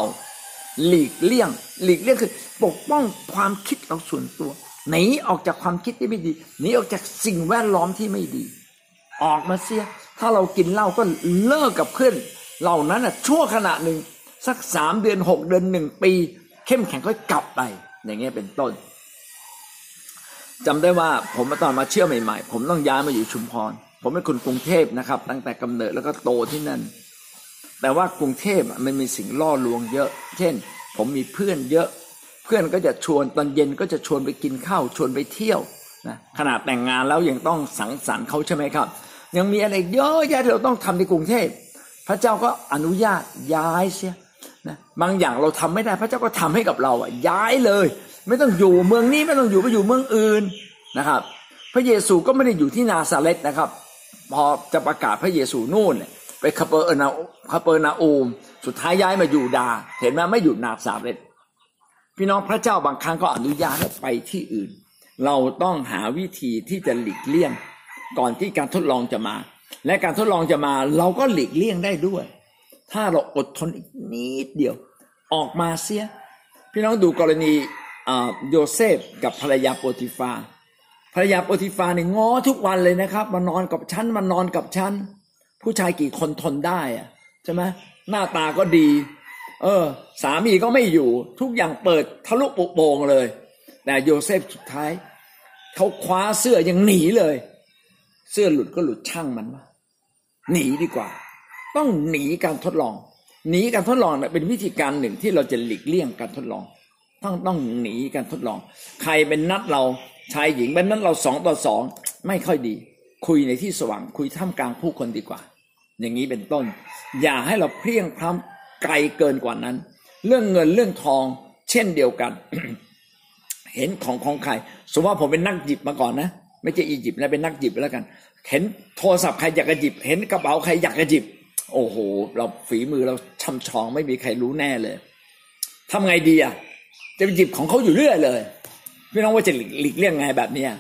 หลีกเลี่ยง หลีกเลี่ยงคือปกป้องความคิดเราส่วนตัวหนีออกจากความคิดที่ไม่ดีหนีออกจากสิ่งแวดล้อมที่ไม่ดี ออกมาเสีย ถ้าเรากินเหล้าก็เลิกกับเพื่อนเหล่านั้นอะชั่วขณะหนึ่งสักสามเดือนหกเดือนหนึ่งปี เข้มแข็งก็กลับไป อย่างเงี้ยเป็นต้นจำได้ว่าผมมาตอนมาเชื่อใหม่ๆ ผมต้องย้ายมาอยู่ชุมพร ผมเป็นคนกรุงเทพนะครับ ตั้งแต่กำเนิดแล้วก็โตที่นั่น แต่ว่ากรุงเทพมันมีสิ่งล่อลวงเยอะ เช่น ผมมีเพื่อนเยอะ เพื่อนก็จะชวนตอนเย็นก็จะชวนไปกินข้าวชวนไปเที่ยวนะขนาดแต่งงานแล้วยังต้องสังสรรค์เขาใช่ไหมครับ ยังมีอะไรเยอะแยะที่เราต้องทำในกรุงเทพพระเจ้าก็อนุญาตย้ายเสียนะบางอย่างเราทำไม่ได้พระเจ้าก็ทำให้กับเราอะย้ายเลย ไม่ต้องอยู่เมืองนี้ไม่ต้องอยู่ไปอยู่เมืองอื่นนะครับ พระเยซูก็ไม่ได้อยู่ที่นาซาเรตนะครับ พอจะประกาศพระเยซูนู่น ไปคาเปอร์นาคาเปอร์นาอูม สุดท้ายย้ายมาอยู่ดา เห็นไหมไม่อยู่นาซาเรตพี่น้องพระเจ้าบางครั้งก็อนุญาตให้ไปที่อื่น เราต้องหาวิธีที่จะหลีกเลี่ยง ก่อนที่การทดลองจะมา และการทดลองจะมา เราก็หลีกเลี่ยงได้ด้วย ถ้าเราอดทนอีกนิดเดียว ออกมาเสีย พี่น้องดูกรณีโยเซฟกับภรรยาโปติฟาภรรยาโปติฟาเนี่ยง้อทุกวันเลยนะครับ มานอนกับฉันมานอนกับฉัน ผู้ชายกี่คนทนได้อะใช่ไหมหน้าตาก็ดี เออ สามีก็ไม่อยู่ ทุกอย่างเปิดทะลุปุโปงเลย แต่โยเซฟสุดท้ายเขาคว้าเสื้อยังหนีเลย เสื้อหลุดก็หลุดช่างมันวะหนีดีกว่า ต้องหนีการทดลอง หนีการทดลองเป็นวิธีการหนึ่งที่เราจะหลีกเลี่ยงการทดลอง ต้องต้องหนีการทดลอง ใครเป็นนัดเราชายหญิงเป็นนัดเราสองต่อสองไม่ค่อยดี คุยในที่สว่างคุยท่ามกลางผู้คนดีกว่า อย่างนี้เป็นต้น อย่าให้เราเพียงพล้ำไกลเกินกว่านั้น เรื่องเงินเรื่องทอง เช่นเดียวกัน เห็นของของใครสมมติว่าผมเป็นนักหยิบมาก่อนนะ ไม่ใช่อียิปต์นะเป็นนักหยิบแล้วกัน เห็นโทรศัพท์ใครอยากจะหยิบ เห็นกระเป๋าใครอยากจะหยิบ โอ้โห เราฝีมือเราช่ำชองไม่มีใครรู้แน่เลยทำไงดีอะจะไปหยิบของเขาอยู่เรื่อยเลยพี่น้องว่าจะหลีกเลี่ยงไงแบบเนี้ย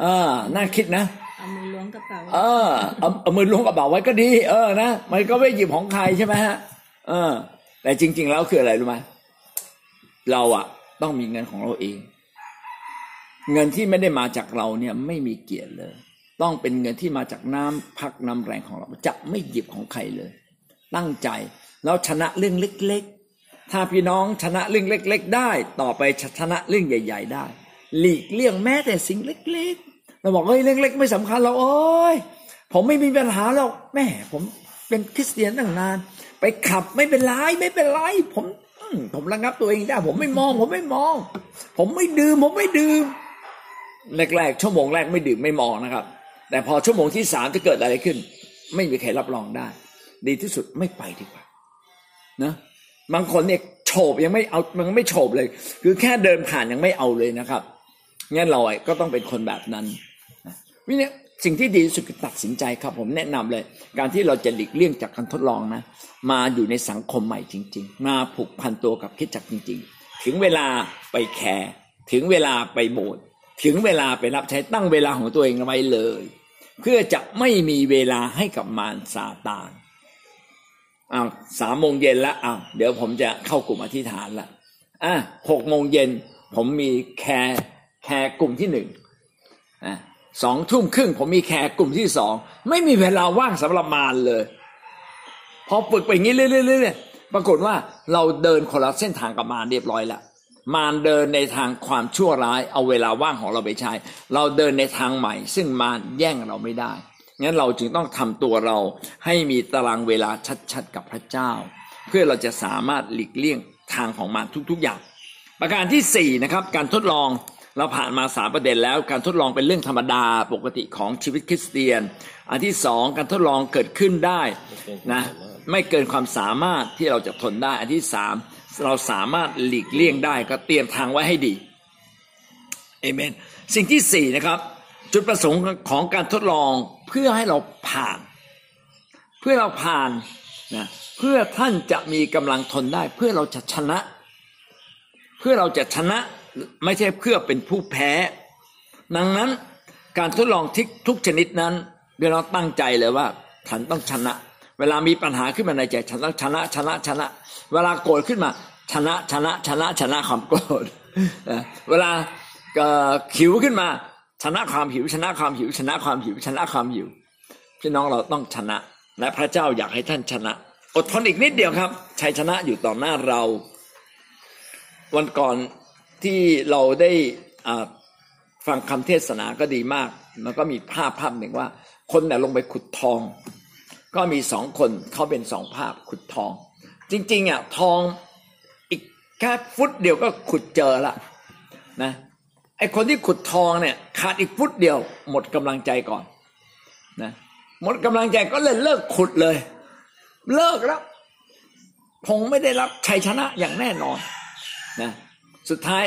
เออน่าคิดนะ เอามือล้วงกระเป๋าเออเอาเอามือล้วงกระเป๋าไว้ก็ดี เออนะมันก็ไม่หยิบของใครใช่ไหมฮะเออ แต่จริง ๆ แล้วคืออะไรรู้ไหมเราอะต้องมีเงินของเราเอง เงินที่ไม่ได้มาจากเราเนี่ยไม่มีเกียรติเลย ต้องเป็นเงินที่มาจากน้ำพักน้ำแรงของเราจะไม่หยิบของใครเลย ตั้งใจแล้วชนะเรื่องเล็ก ๆ ถ้าพี่น้องชนะเรื่องเล็ก ๆ ได้ ต่อไปชนะเรื่องใหญ่ ๆ ได้ หลีกเลี่ยงแม้แต่สิ่งเล็ก ๆ เราบอกเฮ้ยเรื่องเล็กไม่สำคัญเราโอ้ยผมไม่มีปัญหาหรอกแม่ผมเป็นคริสเตียนตั้งนาน ไปขับไม่เป็นไรไม่เป็นไรผมผมระงับตัวเองได้ผมไม่มอง ผมไม่มอง ผมไม่ดื่มผมไม่ดื่มแรกๆชั่วโมงแรกไม่ดื่มไม่มองนะครับ แต่พอชั่วโมงที่สามจะเกิดอะไรขึ้น ไม่มีใครรับรองได้ ดีที่สุดไม่ไปดีกว่านะบางคนเนี่ยโฉบยังไม่เอามันไม่โฉบเลย คือแค่เดินผ่านยังไม่เอาเลยนะครับงั้นเราก็ต้องเป็นคนแบบนั้น วิเนี่ยสิ่งที่ดีที่สุดคือตัดสินใจครับ ผมแนะนำเลย การที่เราจะหลีกเลี่ยงจากการทดลองนะ มาอยู่ในสังคมใหม่จริง ๆ มาผูกพันตัวกับคิดจักจริง ๆ ถึงเวลาไปแคร์ถึงเวลาไปโบสถ์ถึงเวลาไปรับใช้ตั้งเวลาของตัวเองไว้เลย เพื่อจะไม่มีเวลาให้กับมารซาตานอ้าวสามโมงเย็นแล้วอ้าวเดี๋ยวผมจะเข้ากลุ่มอธิษฐานละอะหกโมงเย็นผมมีแคร์แคร์กลุ่มที่หนึ่งอะ สองทุ่มครึ่งผมมีแคร์กลุ่มที่สองไม่มีเวลาว่างสำหรับมารเลย พอฝึกไปอย่างนี้เรื่อยๆปรากฏว่าเราเดินคนละเส้นทางกับมารเรียบร้อยแล้วมารเดินในทางความชั่วร้าย เอาเวลาว่างของเราไปใช้ เราเดินในทางใหม่ ซึ่งมารแย่งเราไม่ได้งั้นเราจึงต้องทำตัวเราให้มีตารางเวลาชัดๆกับพระเจ้า เพื่อเราจะสามารถหลีกเลี่ยงทางของมารทุกๆอย่าง ประการที่สี่นะครับการทดลอง เราผ่านมาสามประเด็นแล้วการทดลองเป็นเรื่องธรรมดาปกติของชีวิตคริสเตียน อันที่สองการทดลองเกิดขึ้นได้นะไม่เกินความสามารถที่เราจะทนได้ อันที่สามเราสามารถหลีกเลี่ยงได้ก็เตรียมทางไว้ให้ดีเอเมนสิ่งที่สี่นะครับ จุดประสงค์ของการทดลองเพื่อให้เราผ่าน เพื่อเราผ่านนะเพื่อท่านจะมีกำลังทนได้ เพื่อเราจะชนะ เพื่อเราจะชนะ ไม่ใช่เพื่อเป็นผู้แพ้ ดังนั้นการทดลองทิกทุกชนิดนั้นเดี๋ยวเราตั้งใจเลยว่า ฉันต้องชนะ เวลามีปัญหาขึ้นมาในใจ ฉันต้องชนะชนะชนะ เวลาโกรธขึ้นมา ชนะชนะชนะชนะความโกรธเวลาหิวขึ้นมา ชนะความหิว ชนะความหิว ชนะความหิว ชนะความหิวพี่น้องเราต้องชนะ และพระเจ้าอยากให้ท่านชนะ อดทนอีกนิดเดียวครับชัยชนะอยู่ต่อหน้าเรา วันก่อน ที่เราได้ฟังคำเทศนาก็ดีมากแล้วก็มีภาพภาพหนึ่งว่า คนเนี่ยลงไปขุดทอง ก็มีสองคนเขาเป็นสองภาพขุดทอง จริงๆอะทองอีกแค่ฟุตเดียวก็ขุดเจอละนะไอคนที่ขุดทองเนี่ยขาดอีกฟุตเดียว หมดกำลังใจก่อนนะหมดกำลังใจก็เลยเลิกขุดเลย เลิกแล้วคงไม่ได้รับชัยชนะอย่างแน่นอนนะ สุดท้าย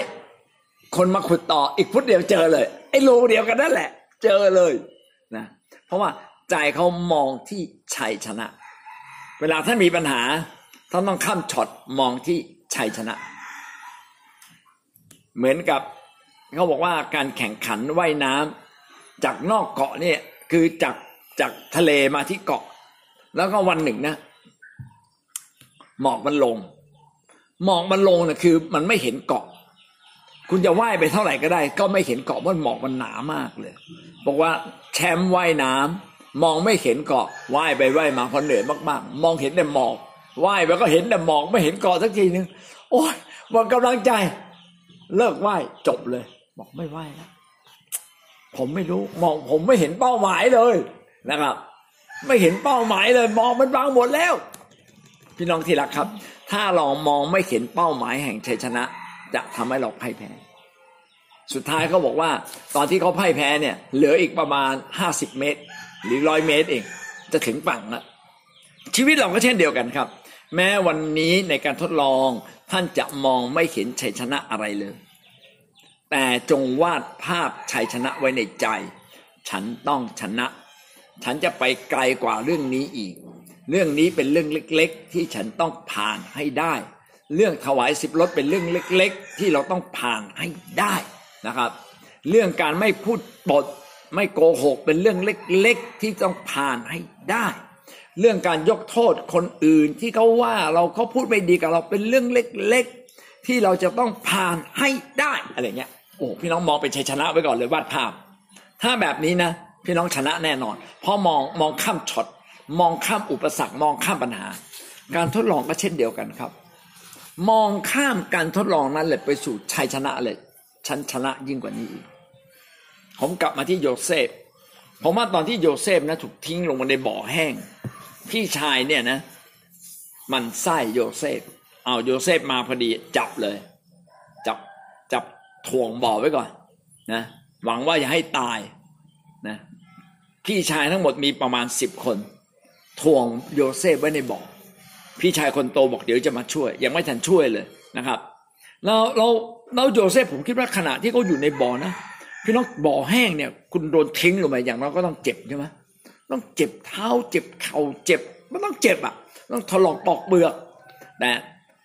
คนมาขุดต่ออีกฟุตเดียวเจอเลย ไอ้รูเดียวกันนั่นแหละ เจอเลยนะเพราะว่าใจเขามองที่ชัยชนะ เวลาท่านมีปัญหาท่านต้องข้ามช็อตมองที่ชัยชนะ เหมือนกับเขาบอกว่าการแข่งขันว่ายน้ำจากนอกเกาะเนี่ยคือจากจากทะเลมาที่เกาะ แล้วก็วันหนึ่งนะหมอกมันลง หมอกมันลงเนี่ยคือ มันไม่เห็นเกาะ คุณจะว่ายไปเท่าไหร่ก็ได้ ก็ไม่เห็นเกาะเพราะหมอกมันหนามากเลย บอกว่าแชมป์ว่ายน้ำมองไม่เห็นเกาะว่ายไปว่ายมาพอเหนื่อยมากๆ มองเห็นแต่หมอกว่ายไปก็เห็นแต่หมอกไม่เห็นเกาะสักทีนึงโอ้ยหมดกำลังใจ เลิกว่ายจบเลย บอกไม่ว่ายแล้วผมไม่รู้มองผมไม่เห็นเป้าหมายเลยนะครับ ไม่เห็นเป้าหมายเลย มองมันบางหมดแล้ว พี่น้องที่รักครับ ถ้าเรามองไม่เห็นเป้าหมายแห่งชัยชนะ จะทำให้เราพ่ายแพ้ สุดท้ายเขาบอกว่า ตอนที่เขาพ่ายแพ้เนี่ย เหลืออีกประมาณห้าสิบเมตร หรือร้อยเมตรเอง จะถึงฝั่งแล้วชีวิตเราก็เช่นเดียวกันครับ แม้วันนี้ในการทดลองท่านจะมองไม่เห็นชัยชนะอะไรเลย แต่จงวาดภาพชัยชนะไว้ในใจ ฉันต้องชนะ ฉันจะไปไกลกว่าเรื่องนี้อีก เรื่องนี้เป็นเรื่องเล็ก ๆ ที่ฉันต้องผ่านให้ได้ เรื่องถวายสิบรถเป็นเรื่องเล็ก ๆ ที่เราต้องผ่านให้ได้นะครับ เรื่องการไม่พูดปดไม่โกหกเป็นเรื่องเล็ก ๆ ที่ต้องผ่านให้ได้ เรื่องการยกโทษคนอื่นที่เขาว่าเราเขาพูดไม่ดีกับเราเป็นเรื่องเล็ก ๆ ที่เราจะต้องผ่านให้ได้อะไรเงี้ยโอ้พี่น้องมองเป็นชัยชนะไว้ก่อนเลยวาดภาพ ถ้าแบบนี้นะ พี่น้องชนะแน่นอน เพราะมองมองข้ามช็อต มองข้ามอุปสรรคมองข้ามปัญหา การทดลองก็เช่นเดียวกันครับ มองข้ามการทดลองนั้นเลยไปสู่ชัยชนะเลยฉันชนะยิ่งกว่านี้อีกผมกลับมาที่โยเซฟผมว่าตอนที่โยเซฟนะถูกทิ้งลงมาในบ่อแห้ง พี่ชายเนี่ยนะ หมั่นไส้โยเซฟเอาโยเซฟมาพอดีจับเลย จับจับถ่วงบ่อไว้ก่อนนะหวังว่าอย่าให้ตายนะพี่ชายทั้งหมดมีประมาณสิบคน ถ่วงโยเซฟไว้ในบ่อพี่ชายคนโตบอกเดี๋ยวจะมาช่วย ยังไม่ทันช่วยเลยนะครับเราเราเราโยเซฟผมคิดว่าขณะที่เขาอยู่ในบ่อนะพี่น้องบ่อแห้งเนี่ย คุณโดนทิ้งลงไปอย่างเราก็ต้องเจ็บใช่ไหมต้องเจ็บเท้าเจ็บเข่าเจ็บมันต้องเจ็บอะ ต้องถลอกปอกเปลือกแต่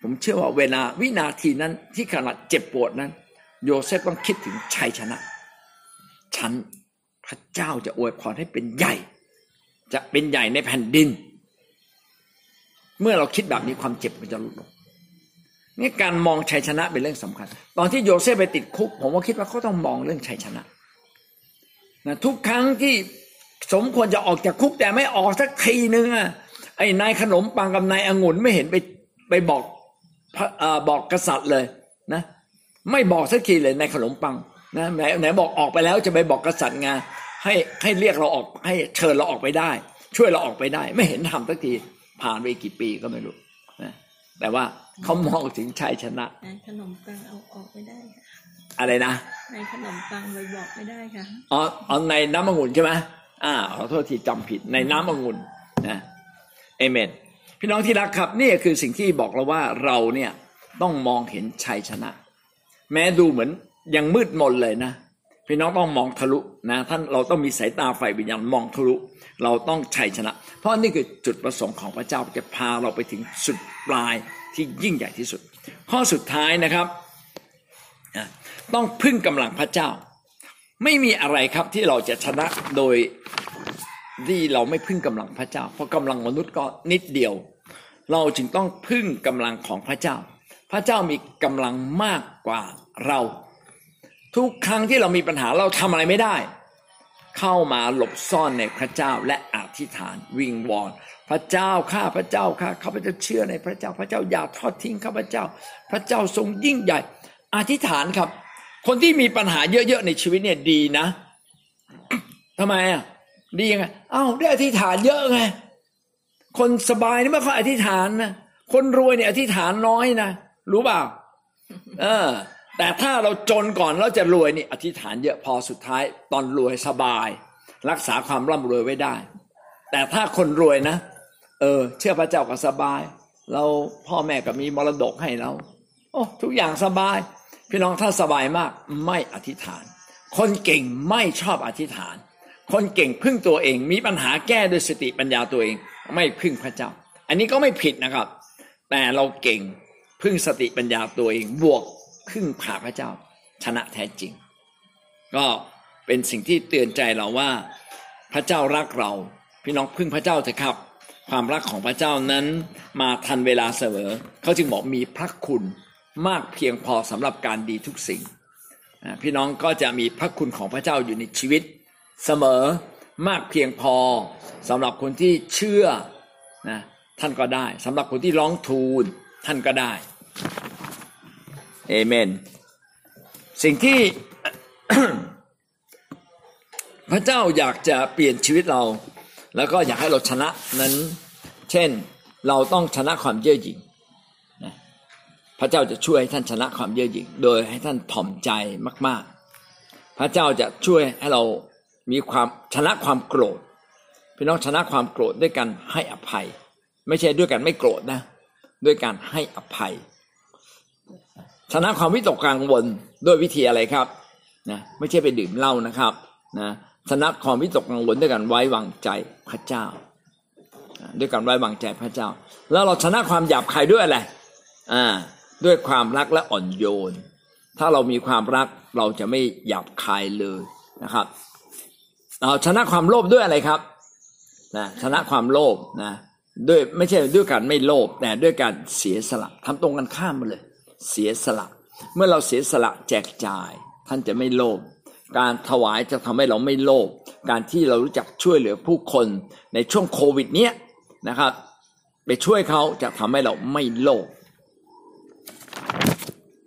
ผมเชื่อว่าเวลาวินาทีนั้นที่ขณะเจ็บปวดนั้น โยเซฟต้องคิดถึงชัยชนะ ฉันพระเจ้าจะอวยพรให้เป็นใหญ่ จะเป็นใหญ่ในแผ่นดิน เมื่อเราคิดแบบนี้ความเจ็บมันจะลดลงนี่การมองชัยชนะเป็นเรื่องสำคัญ ตอนที่โยเซฟไปติดคุก ผมว่าคิดว่าเขาต้องมองเรื่องชัยชนะนะทุกครั้งที่สมควรจะออกจากคุกแต่ไม่ออกสักทีนึงอะไอ้นายขนมปังกับนายองุ่นไม่เห็นไปไปบอกบอกกษัตริย์เลยนะ ไม่บอกสักทีเลยนายขนมปังนะไหนไหนบอกออกไปแล้วจะไปบอกกษัตริย์ไง ให้ให้เรียกเราออกให้เชิญเราออกไปได้ ช่วยเราออกไปได้ ไม่เห็นทำสักทีผ่านไปกี่ปีก็ไม่รู้นะแต่ว่าเขามองถึงชัยชนะในขนมปังเอาออกไม่ได้ค่ะอะไรนะในขนมปังเลยบอกไม่ได้ค่ะอ๋อเอาในน้ำองุ่นใช่ไหมอ่าขอโทษที่จำผิดในน้ำองุ่นนะเอเมนพี่น้องที่รักครับนี่คือสิ่งที่บอกเราว่าเราเนี่ยต้องมองเห็นชัยชนะ แม้ดูเหมือนยังมืดมนเลยนะ พี่น้องต้องมองทะลุนะท่านเราต้องมีสายตาไฟวิญญาณมองทะลุ เราต้องชัยชนะ เพราะนี่คือจุดประสงค์ของพระเจ้าจะพาเราไปถึงสุดปลายที่ยิ่งใหญ่ที่สุด ข้อสุดท้ายนะครับ ต้องพึ่งกำลังพระเจ้า ไม่มีอะไรครับที่เราจะชนะโดยที่เราไม่พึ่งกำลังพระเจ้า เพราะกำลังมนุษย์ก็นิดเดียว เราจึงต้องพึ่งกำลังของพระเจ้า พระเจ้ามีกำลังมากกว่าเรา ทุกครั้งที่เรามีปัญหาเราทำอะไรไม่ได้ เข้ามาหลบซ่อนในพระเจ้าและอธิษฐานวิงวอน พระเจ้าข้าพระเจ้าข้าข้าพเจ้าเชื่อในพระเจ้า พระเจ้าอย่าทอดทิ้งข้าพเจ้า พระเจ้าทรงยิ่งใหญ่ อธิษฐานครับ คนที่มีปัญหาเยอะๆในชีวิตเนี่ยดีนะทำไมอะดียังไงเอ้าได้อธิษฐานเยอะไงคนสบายนี่ไม่ค่อยอธิษฐานนะคนรวยเนี่ยอธิษฐานน้อยนะรู้เปล่า เออ แต่ถ้าเราจนก่อนเราจะรวยนี่อธิษฐานเยอะพอสุดท้าย ตอนรวยสบาย รักษาความร่ำรวยไว้ได้ แต่ถ้าคนรวยนะ เออ เชื่อพระเจ้าก็สบาย เราพ่อแม่ก็มีมรดกให้เราโอ้ทุกอย่างสบาย พี่น้องถ้าสบายมากไม่อธิษฐาน คนเก่งไม่ชอบอธิษฐาน คนเก่งพึ่งตัวเองมีปัญหาแก้ด้วยสติปัญญาตัวเอง ไม่พึ่งพระเจ้า อันนี้ก็ไม่ผิดนะครับ แต่เราเก่งพึ่งสติปัญญาตัวเองบวก พึ่งพาพระเจ้า ชนะแท้จริง ก็เป็นสิ่งที่เตือนใจเราว่า พระเจ้ารักเรา พี่น้องพึ่งพระเจ้าเถอะครับ ความรักของพระเจ้านั้นมาทันเวลาเสมอเขาจึงบอกมีพระคุณมากเพียงพอสำหรับการดีทุกสิ่ง พี่น้องก็จะมีพระคุณของพระเจ้าอยู่ในชีวิต เสมอมากเพียงพอสำหรับคนที่เชื่อนะท่านก็ได้สำหรับคนที่ร้องทูลท่านก็ได้ เอเมน สิ่งที่พระเจ้าอยากจะเปลี่ยนชีวิตเรา แล้วก็อยากให้เราชนะนั้น เช่นเราต้องชนะความเย่อหยิ่งนะพระเจ้าจะช่วยให้ท่านชนะความเย่อหยิ่ง โดยให้ท่านถ่อมใจมาก ๆ พระเจ้าจะช่วยให้เรามีความชนะความโกรธพี่น้องชนะความโกรธด้วยการให้อภัย ไม่ใช่ด้วยการไม่โกรธนะ ด้วยการให้อภัย ชนะความวิตกกังวลด้วยวิธีอะไรครับนะไม่ใช่ไปดื่มเหล้านะครับนะชนะความวิตกกังวลด้วยการไว้วางใจพระเจ้า ด้วยการไว้วางใจพระเจ้า แล้วเราชนะความหยาบคายด้วยอะไรอ่าด้วยความรักและอ่อนโยน ถ้าเรามีความรักเราจะไม่หยาบคายเลยนะครับเราชนะความโลภด้วยอะไรครับนะชนะความโลภนะด้วยไม่ใช่ด้วยการไม่โลภแต่ด้วยการเสียสละทำตรงกันข้ามมาเลย เสียสละ เมื่อเราเสียสละแจกจ่าย ท่านจะไม่โลภการถวายจะทำให้เราไม่โลภการที่เรารู้จักช่วยเหลือผู้คนในช่วงโควิดเนี้ยนะครับ ไปช่วยเขาจะทำให้เราไม่โลภ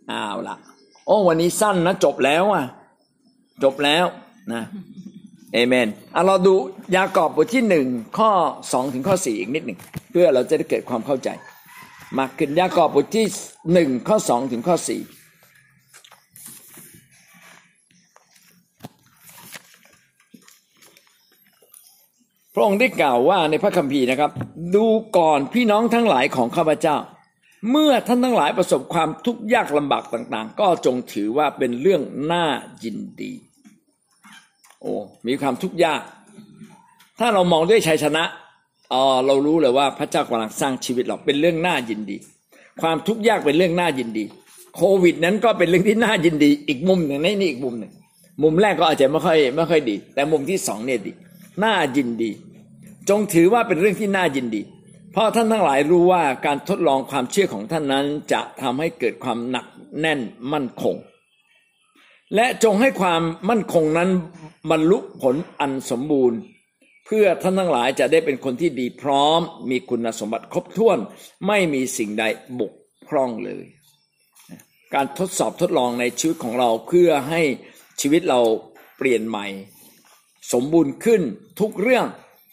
เอาละโอ้วันนี้สั้นนะจบแล้วอะ จบแล้วนะเอเมนอะเราดูยากอบบทที่หนึ่งข้อสองถึงข้อสี่อีกนิดหนึ่งเพื่อเราจะได้เกิดความเข้าใจ มาขึ้นยากอบบทที่หนึ่งข้อสองถึงข้อสี่พระองค์ได้กล่าวว่าในพระคัมภีร์นะครับ ดูก่อนพี่น้องทั้งหลายของข้าพเจ้า เมื่อท่านทั้งหลายประสบความทุกข์ยากลำบากต่าง ๆ ก็จงถือว่าเป็นเรื่องน่ายินดี โอ้มีความทุกข์ยาก ถ้าเรามองด้วยชัยชนะ อ๋อเรารู้เลยว่าพระเจ้ากำลังสร้างชีวิตเราเป็นเรื่องน่ายินดี ความทุกข์ยากเป็นเรื่องน่ายินดี โควิดนั้นก็เป็นเรื่องที่น่ายินดี อีกมุมหนึ่งในนี่อีกมุมหนึ่งมุมแรกก็อาจจะไม่ค่อยไม่ค่อยดี แต่มุมที่สองเนี่ยดีน่ายินดี จงถือว่าเป็นเรื่องที่น่ายินดี เพราะท่านทั้งหลายรู้ว่าการทดลองความเชื่อของท่านนั้นจะทำให้เกิดความหนักแน่นมั่นคง และจงให้ความมั่นคงนั้นบรรลุผลอันสมบูรณ์ เพื่อท่านทั้งหลายจะได้เป็นคนที่ดีพร้อม มีคุณสมบัติครบถ้วน ไม่มีสิ่งใดบกพร่องเลย การทดสอบทดลองในชีวิตของเราเพื่อให้ชีวิตเราเปลี่ยนใหม่ สมบูรณ์ขึ้นทุกเรื่อง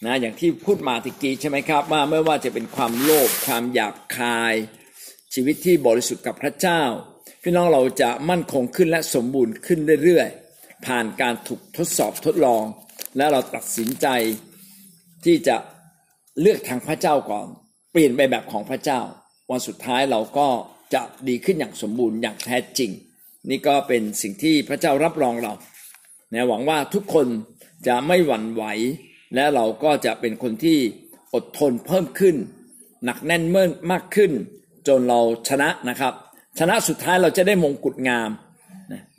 นะอย่างที่พูดมาตะกี้ใช่ไหมครับ ว่าไม่ว่าจะเป็นความโลภความอยากคาย ชีวิตที่บริสุทธิ์กับพระเจ้า พี่น้องเราจะมั่นคงขึ้นและสมบูรณ์ขึ้นเรื่อยๆผ่านการถูกทดสอบทดลอง และเราตัดสินใจที่จะเลือกทางพระเจ้าก่อน เปลี่ยนไปแบบของพระเจ้า วันสุดท้ายเราก็จะดีขึ้นอย่างสมบูรณ์อย่างแท้จริง นี่ก็เป็นสิ่งที่พระเจ้ารับรองเรานะหวังว่าทุกคนจะไม่หวั่นไหว และเราก็จะเป็นคนที่อดทนเพิ่มขึ้น หนักแน่นเมื่อมากขึ้น จนเราชนะนะครับ ชนะสุดท้ายเราจะได้มงกุฎงาม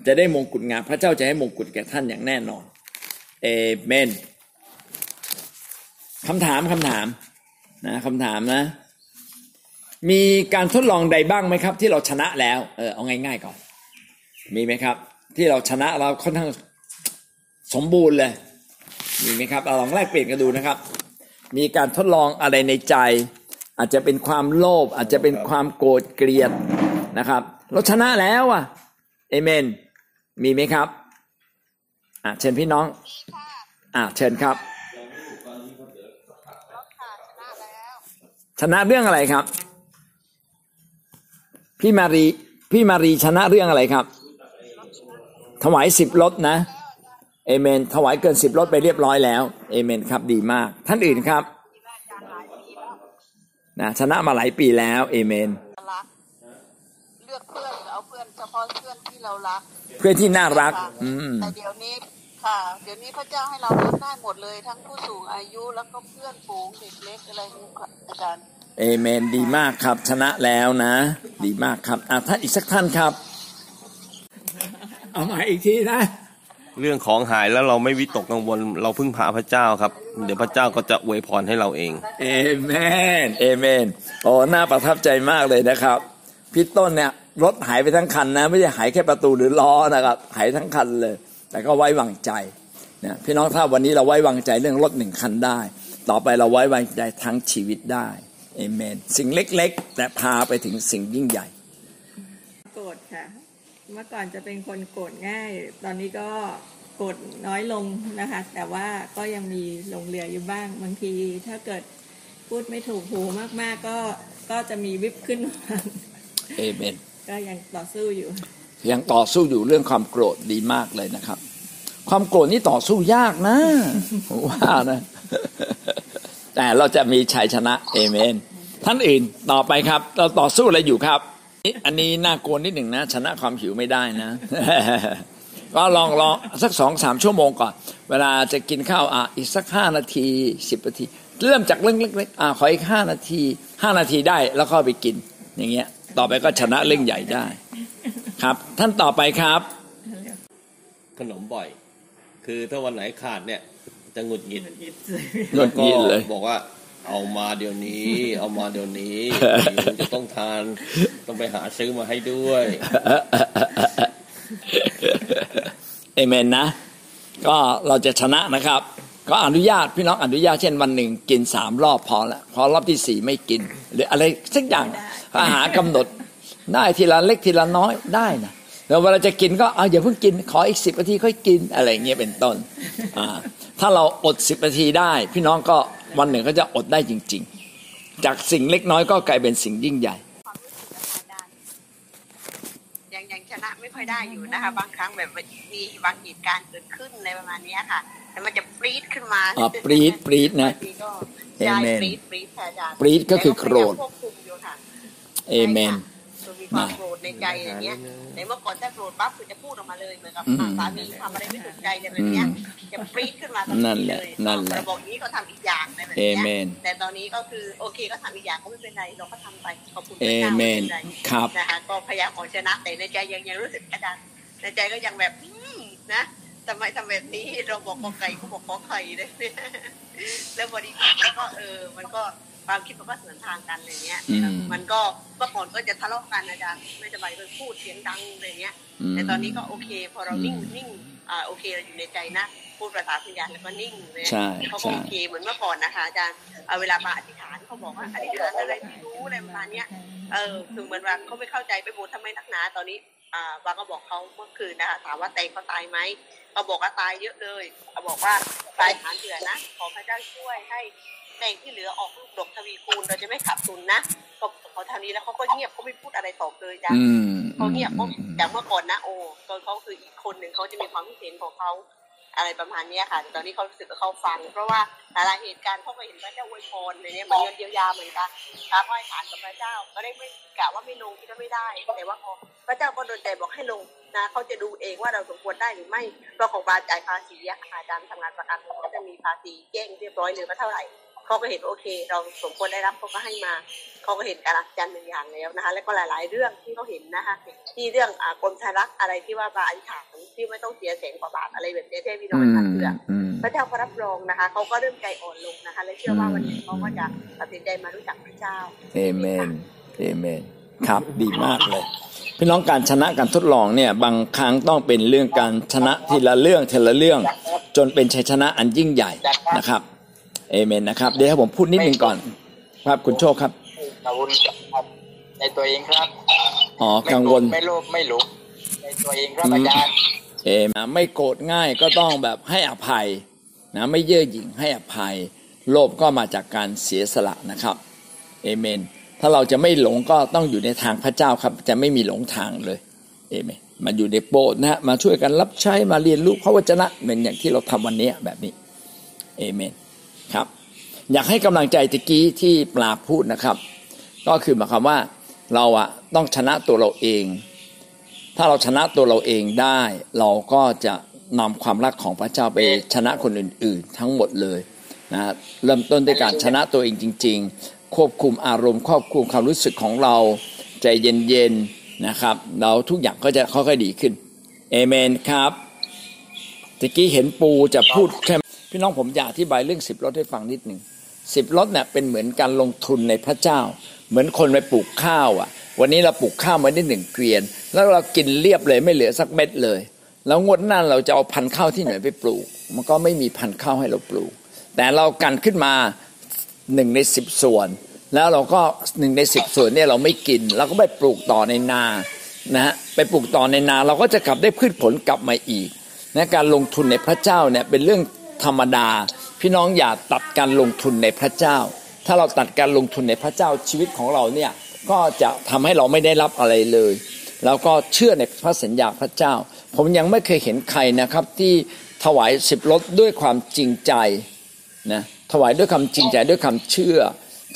จะได้มงกุฎงาม พระเจ้าจะให้มงกุฎแก่ท่านอย่างแน่นอน เอเมนคำถามคำถามนะคำถามนะ มีการทดลองใดบ้างไหมครับ ที่เราชนะแล้วเออเอาง่ายๆก่อน มีไหมครับ ที่เราชนะเราค่อนข้างสมบูรณ์เลย มีไหมครับเราลองแลกเปลี่ยนกันดูนะครับ มีการทดลองอะไรในใจ อาจจะเป็นความโลภอาจจะเป็นความโกรธเกลียดนะครับ เราชนะแล้วอะเอเมน มีไหมครับ อะเชิญพี่น้อง อะเชิญครับ ชนะเรื่องอะไรครับ พี่มารีพี่มารีชนะเรื่องอะไรครับ ถวายสิบรถนะเอเมน ถวายเกินสิบรถไปเรียบร้อยแล้วเอเมนครับ ดีมาก ท่านอื่นครับนะชนะมาหลายปีแล้วเอเมนรักเลือกเพื่อนเอาเพื่อนเฉพาะเพื่อนที่เรารัก เพื่อนที่น่ารักค่ะอืมแต่เดี๋ยวนี้ ค่ะ เดี๋ยวนี้พระเจ้าให้เรารักได้หมดเลยทั้งผู้สูงอายุแล้วก็เพื่อนฝูงเด็กเล็กอะไรนี่ค่ะอาจารย์เอเมนดีมากครับชนะแล้วนะ ดีมากครับอะท่านอีกสักท่านครับ เอามาอีกทีนะ เรื่องของหายแล้วเราไม่วิตกกังวล เราพึ่งพาพระเจ้าครับ เดี๋ยวพระเจ้าก็จะอวยพรให้เราเอง เอเมนเอเมนโอ้น่าประทับใจมากเลยนะครับพี่ต้นเนี่ยรถหายไปทั้งคันนะ ไม่ใช่หายแค่ประตูหรือล้อนะครับ หายทั้งคันเลย แต่ก็ไว้วางใจนะพี่น้องถ้าวันนี้เราไว้วางใจเรื่องรถหนึ่งคันได้ ต่อไปเราไว้วางใจทั้งชีวิตได้เอเมน สิ่งเล็กๆ แต่พาไปถึงสิ่งยิ่งใหญ่ โกรธค่ะ เมื่อก่อนจะเป็นคนโกรธง่าย ตอนนี้ก็โกรธน้อยลงนะคะ แต่ว่าก็ยังมีหลงเหลืออยู่บ้างบางที ถ้าเกิดพูดไม่ถูกหูมากๆก็ก็จะมีวิบขึ้นมาเอเมนก็ยังต่อสู้อยู่ ยังต่อสู้อยู่เรื่องความโกรธดีมากเลยนะครับ ความโกรธนี่ต่อสู้ยากนะผมว่านะ แต่เราจะมีชัยชนะเอเมน ท่านอื่นต่อไปครับ เราต่อสู้อะไรอยู่ครับ อันนี้น่ากลัวนิดหนึ่งนะ ชนะความหิวไม่ได้นะ ก็ลองลองสักสองสามชั่วโมงก่อน เวลาจะกินข้าวอะอีกสักห้านาทีสิบนาทีเริ่มจากเรื่องเล็กๆอะขออีกห้านาทีห้านาทีได้แล้วก็ไปกิน อย่างเงี้ย ต่อไปก็ชนะเรื่องใหญ่ได้ ครับ ท่านต่อไปครับ ขนมบ่อย คือถ้าวันไหนขาดเนี่ย จะหงุดหงิดหงุดหงิดเลยก็บอกว่า เอามาเดี๋ยวนี้ เอามาเดี๋ยวนี้หิวจะต้องทาน ต้องไปหาซื้อมาให้ด้วยเอเมนนะ ก็เราจะชนะนะครับ ก็อนุญาตพี่น้องอนุญาตเช่นวันหนึ่งกินสามรอบพอละพอรอบที่สี่ไม่กิน หรืออะไรสักอย่างอาหารกำหนด ได้ทีละเล็กทีละน้อยได้นะแล้วเวลาจะกินก็เอาอย่าเพิ่งกินขออีกสิบนาทีค่อยกินอะไรอย่างเงี้ยเป็นต้นอ่าถ้าเราอดสิบนาทีได้ พี่น้องก็วันหนึ่งก็จะอดได้จริง ๆ จากสิ่งเล็กน้อยก็กลายเป็นสิ่งยิ่งใหญ่ความรู้สึกนะคะอาจารย์ยังยังชนะไม่ค่อยได้อยู่นะคะ บางครั้งแบบมีบางเหตุการณ์เกิดขึ้นอะไรประมาณเนี้ยค่ะแต่มันจะปรี๊ดขึ้นมาอ่าปรี๊ดปรี๊ดนะบางทีก็ใช่ Amen ปรี๊ดปรี๊ดค่ะอาจารย์ปรี๊ดก็คือโกรธแต่ก็พยายามควบคุมอยู่ค่ะเอเมนใช่ค่ะคือ มีความโกรธในใจอย่างเงี้ยในเมื่อก่อนถ้าโกรธปั๊บคือจะพูดออกมาเลยเหมือนกับอืมสามีทำอะไรไม่ถูกใจกันแบบเนี้ยจะปรี๊ดขึ้นมาทันนั่นทีแหเลละยนั่นแหละระบบนี้เขาทำอีกอย่างอะไรแบบเอเนี้ยเมนแต่ตอนนี้ก็คือโอเคก็ทำอีกอย่างก็ไม่เป็นไรเราก็ทำไปขอบคุณพเอระเจ้าเมไม่นเป็นไรครับนะคะก็พยายามเอาชนะแต่ในใจยังยังรู้สึกอาจารย์ในใจก็ยังแบบอืมนะทำไมทำแบบนี้เราบอกกอไก่ก็บอกขอไข่เลยแล้วพอดีมันก็เออมันก็ ความคิดมันก็สวนทางกันอะไรเงี้ยอืมมันก็เมื่อก่อนก็จะทะเลาะกันอาจารย์ไม่สบายก็พูดเสียงดังอะไรเงี้ยอืมแต่ตอนนี้ก็โอเค พอเรานิ่งอืมนิ่งอ่าโอเคเราอยู่ในใจนะพูดภาษาพยานแล้วก็นิ่งเลยใช่เขาก็ใช่โอเคเหมือนเมื่อก่อนนะคะอาจารย์เอาเวลามาอธิษฐานเขาบอกว่าอธิษฐานอะไรไม่รู้อะไรประมาณเนี้ยเออคือเหมือนว่าเขาไม่เข้าใจไปหมดทำไมนักหนาตอนนี้อ่าบางก็บอกเขาเมื่อคืนนะคะถามว่าแตงเขาตายไหมเขาบอกว่าตายเยอะเลยเขาบอกว่าตายฐานเถื่อนะขอพระเจ้าช่วยให้ แตงที่เหลือออกลูกดกทวีคูณเราจะไม่ขับทุนนะเขาเขาทำนี้แล้วเขาก็เงียบเขาไม่พูดอะไรต่อเลยจ้ะอืมเขาเงียบเขาจากเมื่อก่อนนะโอ้ตอนเขาคืออีกคนหนึ่งเขาจะมีความคิดเห็นของเขาอะไรประมาณเนี้ยค่ะแต่ตอนนี้เขารู้สึกว่าเขาฟัง เพราะว่าหลายๆเหตุการณ์เขาก็เห็นพระเจ้าอวยพรในเนี้ยเหมือนเงินเยียวยาเหมือนกันครับให้ฐานกับพระเจ้าก็ได้ไม่กะว่าไม่ลงคิดว่าไม่ได้ แต่ว่าพอพระเจ้าก็โดนใจบอกให้ลงนะเขาจะดูเองว่าเราสมควรได้หรือไม่เพราะของบาจ่ายภาษีอะค่ะอาจารย์ทำงานประกันเขาก็จะมีภาษีแจ้งเรียบร้อยเลยว่าเท่าไหร่ เขาก็เห็นโอเค เราสมควรได้รับเขาก็ให้มาเขาก็เห็นการอัศจรรย์หนึ่งอย่างแล้วนะคะ แล้วก็หลาย ๆ เรื่องที่เขาเห็นนะคะที่เรื่องอ่ากรมธารักษ์อะไรที่ว่าบาอธิษฐานที่ไม่ต้องเสียแสนกว่าบาทอะไรแบบนี้ที่ให้พี่น้องอืทำมเพื่ออืมพระเจ้าก็รับรองนะคะเขาก็เริ่มใจอ่อนลงนะคะ และเชื่อว่าวันหนี้เขาก็จะตัดสินใจมารู้จักพระเจ้าเอเมนเอเมนครับดีมากเลยพี่น้องการชนะการทดลองเนี่ยบางครั้งต้องเป็นเรื่องการชนะทีละเรื่องทีละเรื่อง จนเป็นชัยชนะอันยิ่งใหญ่นะครับ เอเมนนะครับ เดี๋ยวให้ผมพูดนิดนึงก่อน ครับคุณโชคครับกังวลครับในตัวเองครับอ๋อไม่กังโกวรลธไม่โลภไม่หลงในตัวเองครับอืมอาจารย์เอมไม่โกรธง่ายก็ต้องแบบให้อภัยนะไม่เย่อหยิ่งให้อภัย โลภก็มาจากการเสียสละนะครับเอเมน ถ้าเราจะไม่หลงก็ต้องอยู่ในทางพระเจ้าครับ จะไม่มีหลงทางเลยเอเมนมาอยู่ในโบสถ์นะฮะมาช่วยกันรับใช้มาเรียนรู้พระวจนะเหมือนอย่างที่เราทำวันนี้แบบนี้เอเมน ครับ อยากให้กำลังใจตะกี้ที่ปลาพูดนะครับ ก็คือหมายความว่าเราอะต้องชนะตัวเราเอง ถ้าเราชนะตัวเราเองได้ เราก็จะนำความรักของพระเจ้าไปชนะคนอื่น ๆ ทั้งหมดเลยนะเริ่มต้นด้วยการชนะตัวเองจริง ๆ ควบคุมอารมณ์ควบคุมความรู้สึกของเราใจเย็นๆนะครับเราทุกอย่างก็จะค่อยๆดีขึ้นเอเมนครับตะกี้เห็นปูจะพูดใช่ไหม พี่น้องผมอยากอธิบายเรื่องสิบรถให้ฟังนิดหนึ่งสิบรถเนี่ยเป็นเหมือนการลงทุนในพระเจ้า เหมือนคนไปปลูกข้าวอะ วันนี้เราปลูกข้าวมาได้หนึ่งเกวียน แล้วเรากินเรียบเลยไม่เหลือสักเม็ดเลย แล้วงวดหน้าเราจะเอาพันธุ์ข้าวที่ไหนไปปลูก มันก็ไม่มีพันธุ์ข้าวให้เราปลูก แต่เรากันขึ้นมาหนึ่งในสิบส่วน แล้วเราก็หนึ่งในสิบส่วนเนี่ยเราไม่กินเราก็ไปปลูกต่อในนานะฮะไปปลูกต่อในนาเราก็จะกลับได้พืชผลกลับมาอีกนะการลงทุนในพระเจ้าเนี่ยเป็นเรื่อง ธรรมดา พี่น้องอย่าตัดการลงทุนในพระเจ้า ถ้าเราตัดการลงทุนในพระเจ้าชีวิตของเราเนี่ยก็จะทำให้เราไม่ได้รับอะไรเลย แล้วก็เชื่อในพระสัญญาพระเจ้า ผมยังไม่เคยเห็นใครนะครับที่ถวายสิบรถด้วยความจริงใจนะถวายด้วยความจริงใจด้วยความเชื่อ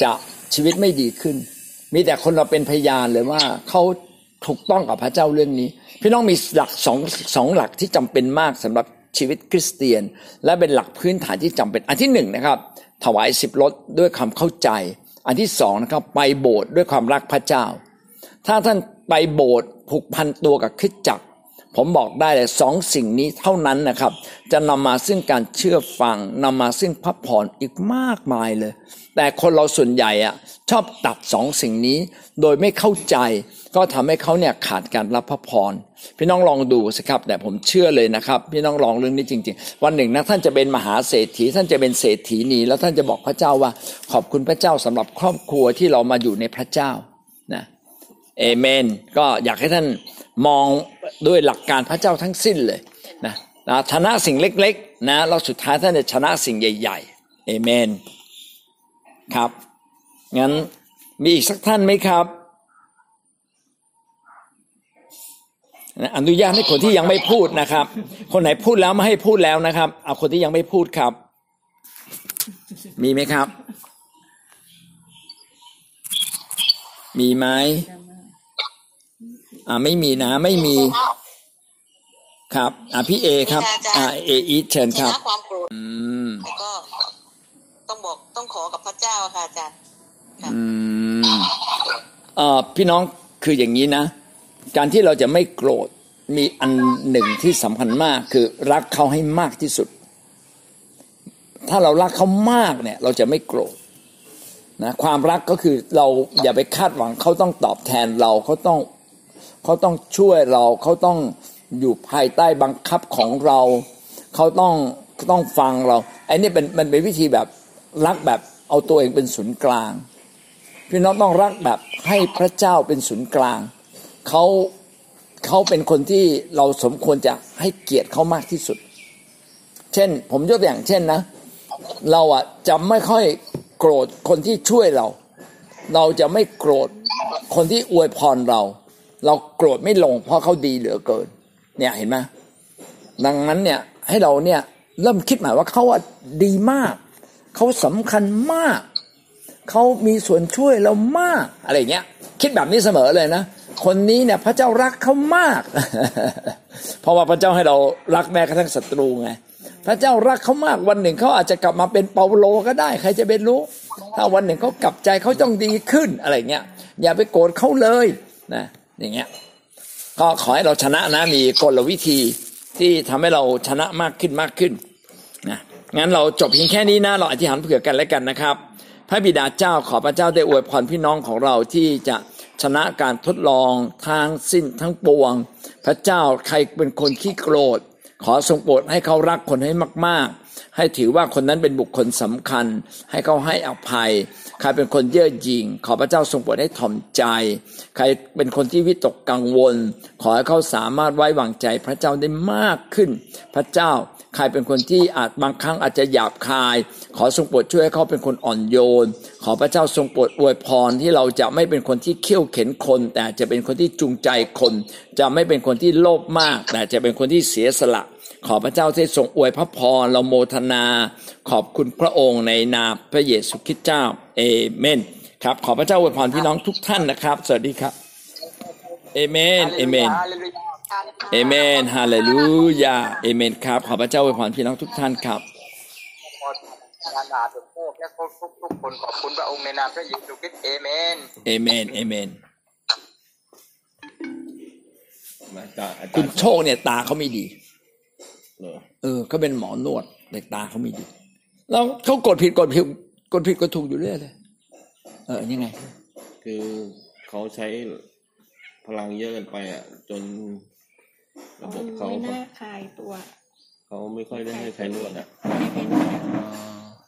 จะชีวิตไม่ดีขึ้น มีแต่คนเราเป็นพยานเลยว่าเขาถูกต้องกับพระเจ้าเรื่องนี้ พี่น้องมีหลักสองสองหลักที่จำเป็นมากสำหรับ ชีวิตคริสเตียน และเป็นหลักพื้นฐานที่จำเป็นอันที่หนึ่งนะครับ ถวายสิบรถด้วยความเข้าใจ อันที่สองนะครับ ไปโบสถ์ด้วยความรักพระเจ้า ถ้าท่านไปโบสถ์ผูกพันตัวกับคริสจักร ผมบอกได้เลยสองสิ่งนี้เท่านั้นนะครับ จะนำมาซึ่งการเชื่อฟังนำมาซึ่งพระพรอีกมากมายเลย แต่คนเราส่วนใหญ่อะชอบตัดสองสิ่งนี้โดยไม่เข้าใจ ก็ทำให้เขาเนี่ยขาดการรับพระพร พี่น้องลองดูสิครับ แต่ผมเชื่อเลยนะครับ พี่น้องลองเรื่องนี้จริง ๆ วันหนึ่งนะท่านจะเป็นมหาเศรษฐี ท่านจะเป็นเศรษฐีนีแล้วท่านจะบอกพระเจ้าว่า ขอบคุณพระเจ้าสำหรับครอบครัวที่เรามาอยู่ในพระเจ้านะเอเมน ก็อยากให้ท่านมองด้วยหลักการพระเจ้าทั้งสิ้นเลยนะนะชนะสิ่งเล็กๆนะแล้วสุดท้ายท่านจะชนะสิ่งใหญ่ ๆ เอเมน ครับงั้นมีอีกสักท่านไหมครับนะ อนุญาตให้คนที่ยังไม่พูดนะครับ คนไหนพูดแล้วไม่ให้พูดแล้วนะครับ เอาคนที่ยังไม่พูดครับ มีไหมครับ มีไหมอ่าไม่มีนะ ไม่มี ครับอ่าพี่เอครับ อ่าเออีทเชิญชครับนะความโกรธอืมแล้วก็ต้องบอกต้องขอกับพระเจ้าค่ะอาจารย์อืมเอ่อพี่น้องคืออย่างนี้นะ การที่เราจะไม่โกรธมีอันหนึ่งที่สำคัญมากคือรักเขาให้มากที่สุด ถ้าเรารักเขามากเนี่ยเราจะไม่โกรธนะความรักก็คือเราอย่าไปคาดหวังเขาต้องตอบแทนเราเขาต้องเขาต้องช่วยเราเขาต้องอยู่ภายใต้บังคับของเราเขาต้องต้องฟังเราไอ้นี่เป็นมันเป็นวิธีแบบรักแบบเอาตัวเองเป็นศูนย์กลาง พี่น้องต้องรักแบบให้พระเจ้าเป็นศูนย์กลาง เขาเขาเป็นคนที่เราสมควรจะให้เกียรติเขามากที่สุด เช่น ผมยกตัวอย่างเช่นนะ เราอะจะไม่ค่อยโกรธคนที่ช่วยเรา เราจะไม่โกรธคนที่อวยพรเรา เราโกรธไม่ลง เพราะเขาดีเหลือเกิน เนี่ยเห็นไหมดังนั้นเนี่ยให้เราเนี่ยเริ่มคิดหมายว่าเขาอะดีมาก เขาสำคัญมาก เขามีส่วนช่วยเรามากอะไรเงี้ย คิดแบบนี้เสมอเลยนะ คนนี้เนี่ย พระเจ้ารักเขามาก เพราะว่าพระเจ้าให้เรารักแม้กระทั่งศัตรูไงพระเจ้ารักเขามากวันหนึ่งเขาอาจจะกลับมาเป็นเปาโลก็ได้ ใครจะเป็นรู้ ถ้าวันหนึ่งเขากลับใจเขาต้องดีขึ้นอะไรเงี้ยอย่าไปโกรธเขาเลยนะอย่างเงี้ยก็ขอให้เราชนะนะมีกลวิธีที่ทำให้เราชนะมากขึ้นมากขึ้นนะงั้นเราจบเพียงแค่นี้นะเราอธิษฐานเผื่อกันและกันนะครับ พระบิดาเจ้าขอพระเจ้าได้อวยพรพี่น้องของเราที่จะ ชนะการทดลองทางสิ้นทั้งปวง พระเจ้าใครเป็นคนขี้โกรธ ขอทรงโปรดให้เขารักคนให้มาก ๆ ให้ถือว่าคนนั้นเป็นบุคคลสำคัญ ให้เขาให้อภัย ใครเป็นคนเย่อหยิ่ง ขอพระเจ้าทรงโปรดให้ถ่อมใจ ใครเป็นคนที่วิตกกังวล ขอให้เขาสามารถไว้วางใจพระเจ้าได้มากขึ้น พระเจ้า ใครเป็นคนที่อาจบางครั้งอาจจะหยาบคาย ขอทรงโปรดช่วยให้เขาเป็นคนอ่อนโยน ขอพระเจ้าทรงโปรดอวยพรที่เราจะไม่เป็นคนที่เขี่ยวเข็นคน แต่จะเป็นคนที่จูงใจคน จะไม่เป็นคนที่โลภมาก แต่จะเป็นคนที่เสียสละ ขอพระเจ้าที่ทรงอวยพระพรเราโมทนา ขอบคุณพระองค์ในนามพระเยซูคริสต์เจ้าเอเมนครับขอพระเจ้าอวยพรพี่น้องทุกท่านนะครับ สวัสดีครับเอเมนเอเมนฮา เลลูยาเอเมนฮาเลลูยาเอเมนครับ ขอพระเจ้าอวยพรพี่น้องทุกท่านครับขอการอาทุกโลกและทุกทุกคนขอบคุณพระองค์ในนามพระเยซูคริสต์เอเมนเอเมนเอเมนอาจารย์อาจาคุรณย์โชคเนี่ยตาเขาไม่ดีเหรอเออเขาเป็นหมอนวดแต่ตาเขาไม่ดี แล้วเขากดผิดกดผิดกดผิดกดถูกอยู่เรื่อยเลย เออยังไง คือเขาใช้พลังเยอะเกินไปอะจน ระบบเขาไม่น่าคลายตัว เขาไม่ค่อยได้ให้ใครนวดอะไม่ไปนวด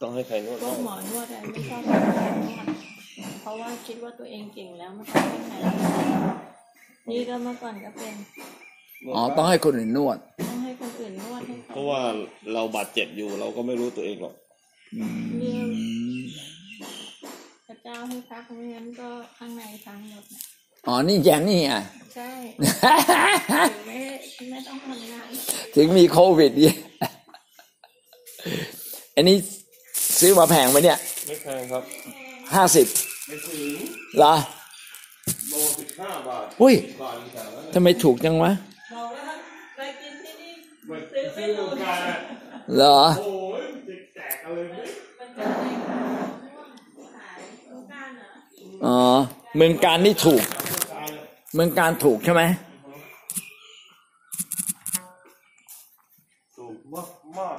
ต้องให้ใครนวดพวกหมอนวดอะไรไม่ชอบให้ใครนวดเพราะว่าคิดว่าตัวเองเก่งแล้วไม่ต้องให้ใครนวดนี่ก็เมื่อก่อนก็เป็นอ๋อต้องให้คนอื่นนวด ต้องให้คนอื่นนวดให้เพเขาราะว่าเราบาดเจ็บอยู่เราก็ไม่รู้ตัวเองหรอกเรียกแต่เจ้าให้พักไม่งั้นก็ข้างในพังหมดนะ อ๋อ นี่แย่นี่อะ ใช่ ถึงไม่ไม่ต้องทำงาน ถึงมีโควิดเนี่ยอันนี้ซื้อมาแพงไหมเนี่ย ไม่แพงครับห้าสิบไม่ถึงเหรอโลสิบห้าบาทอุ้ยบาทแถวนั้นทำไมถูกจังวะบอกว่าเคยกินที่นี่ซื้อไม่ถูกกันอะเหรอโอ้ยจะแจกอะไรไหมมันจะไม่ขายต้องการเหรออ๋อเมืองการนี่ถูก เมืองการถูกใช่ไหมถูกมากมาก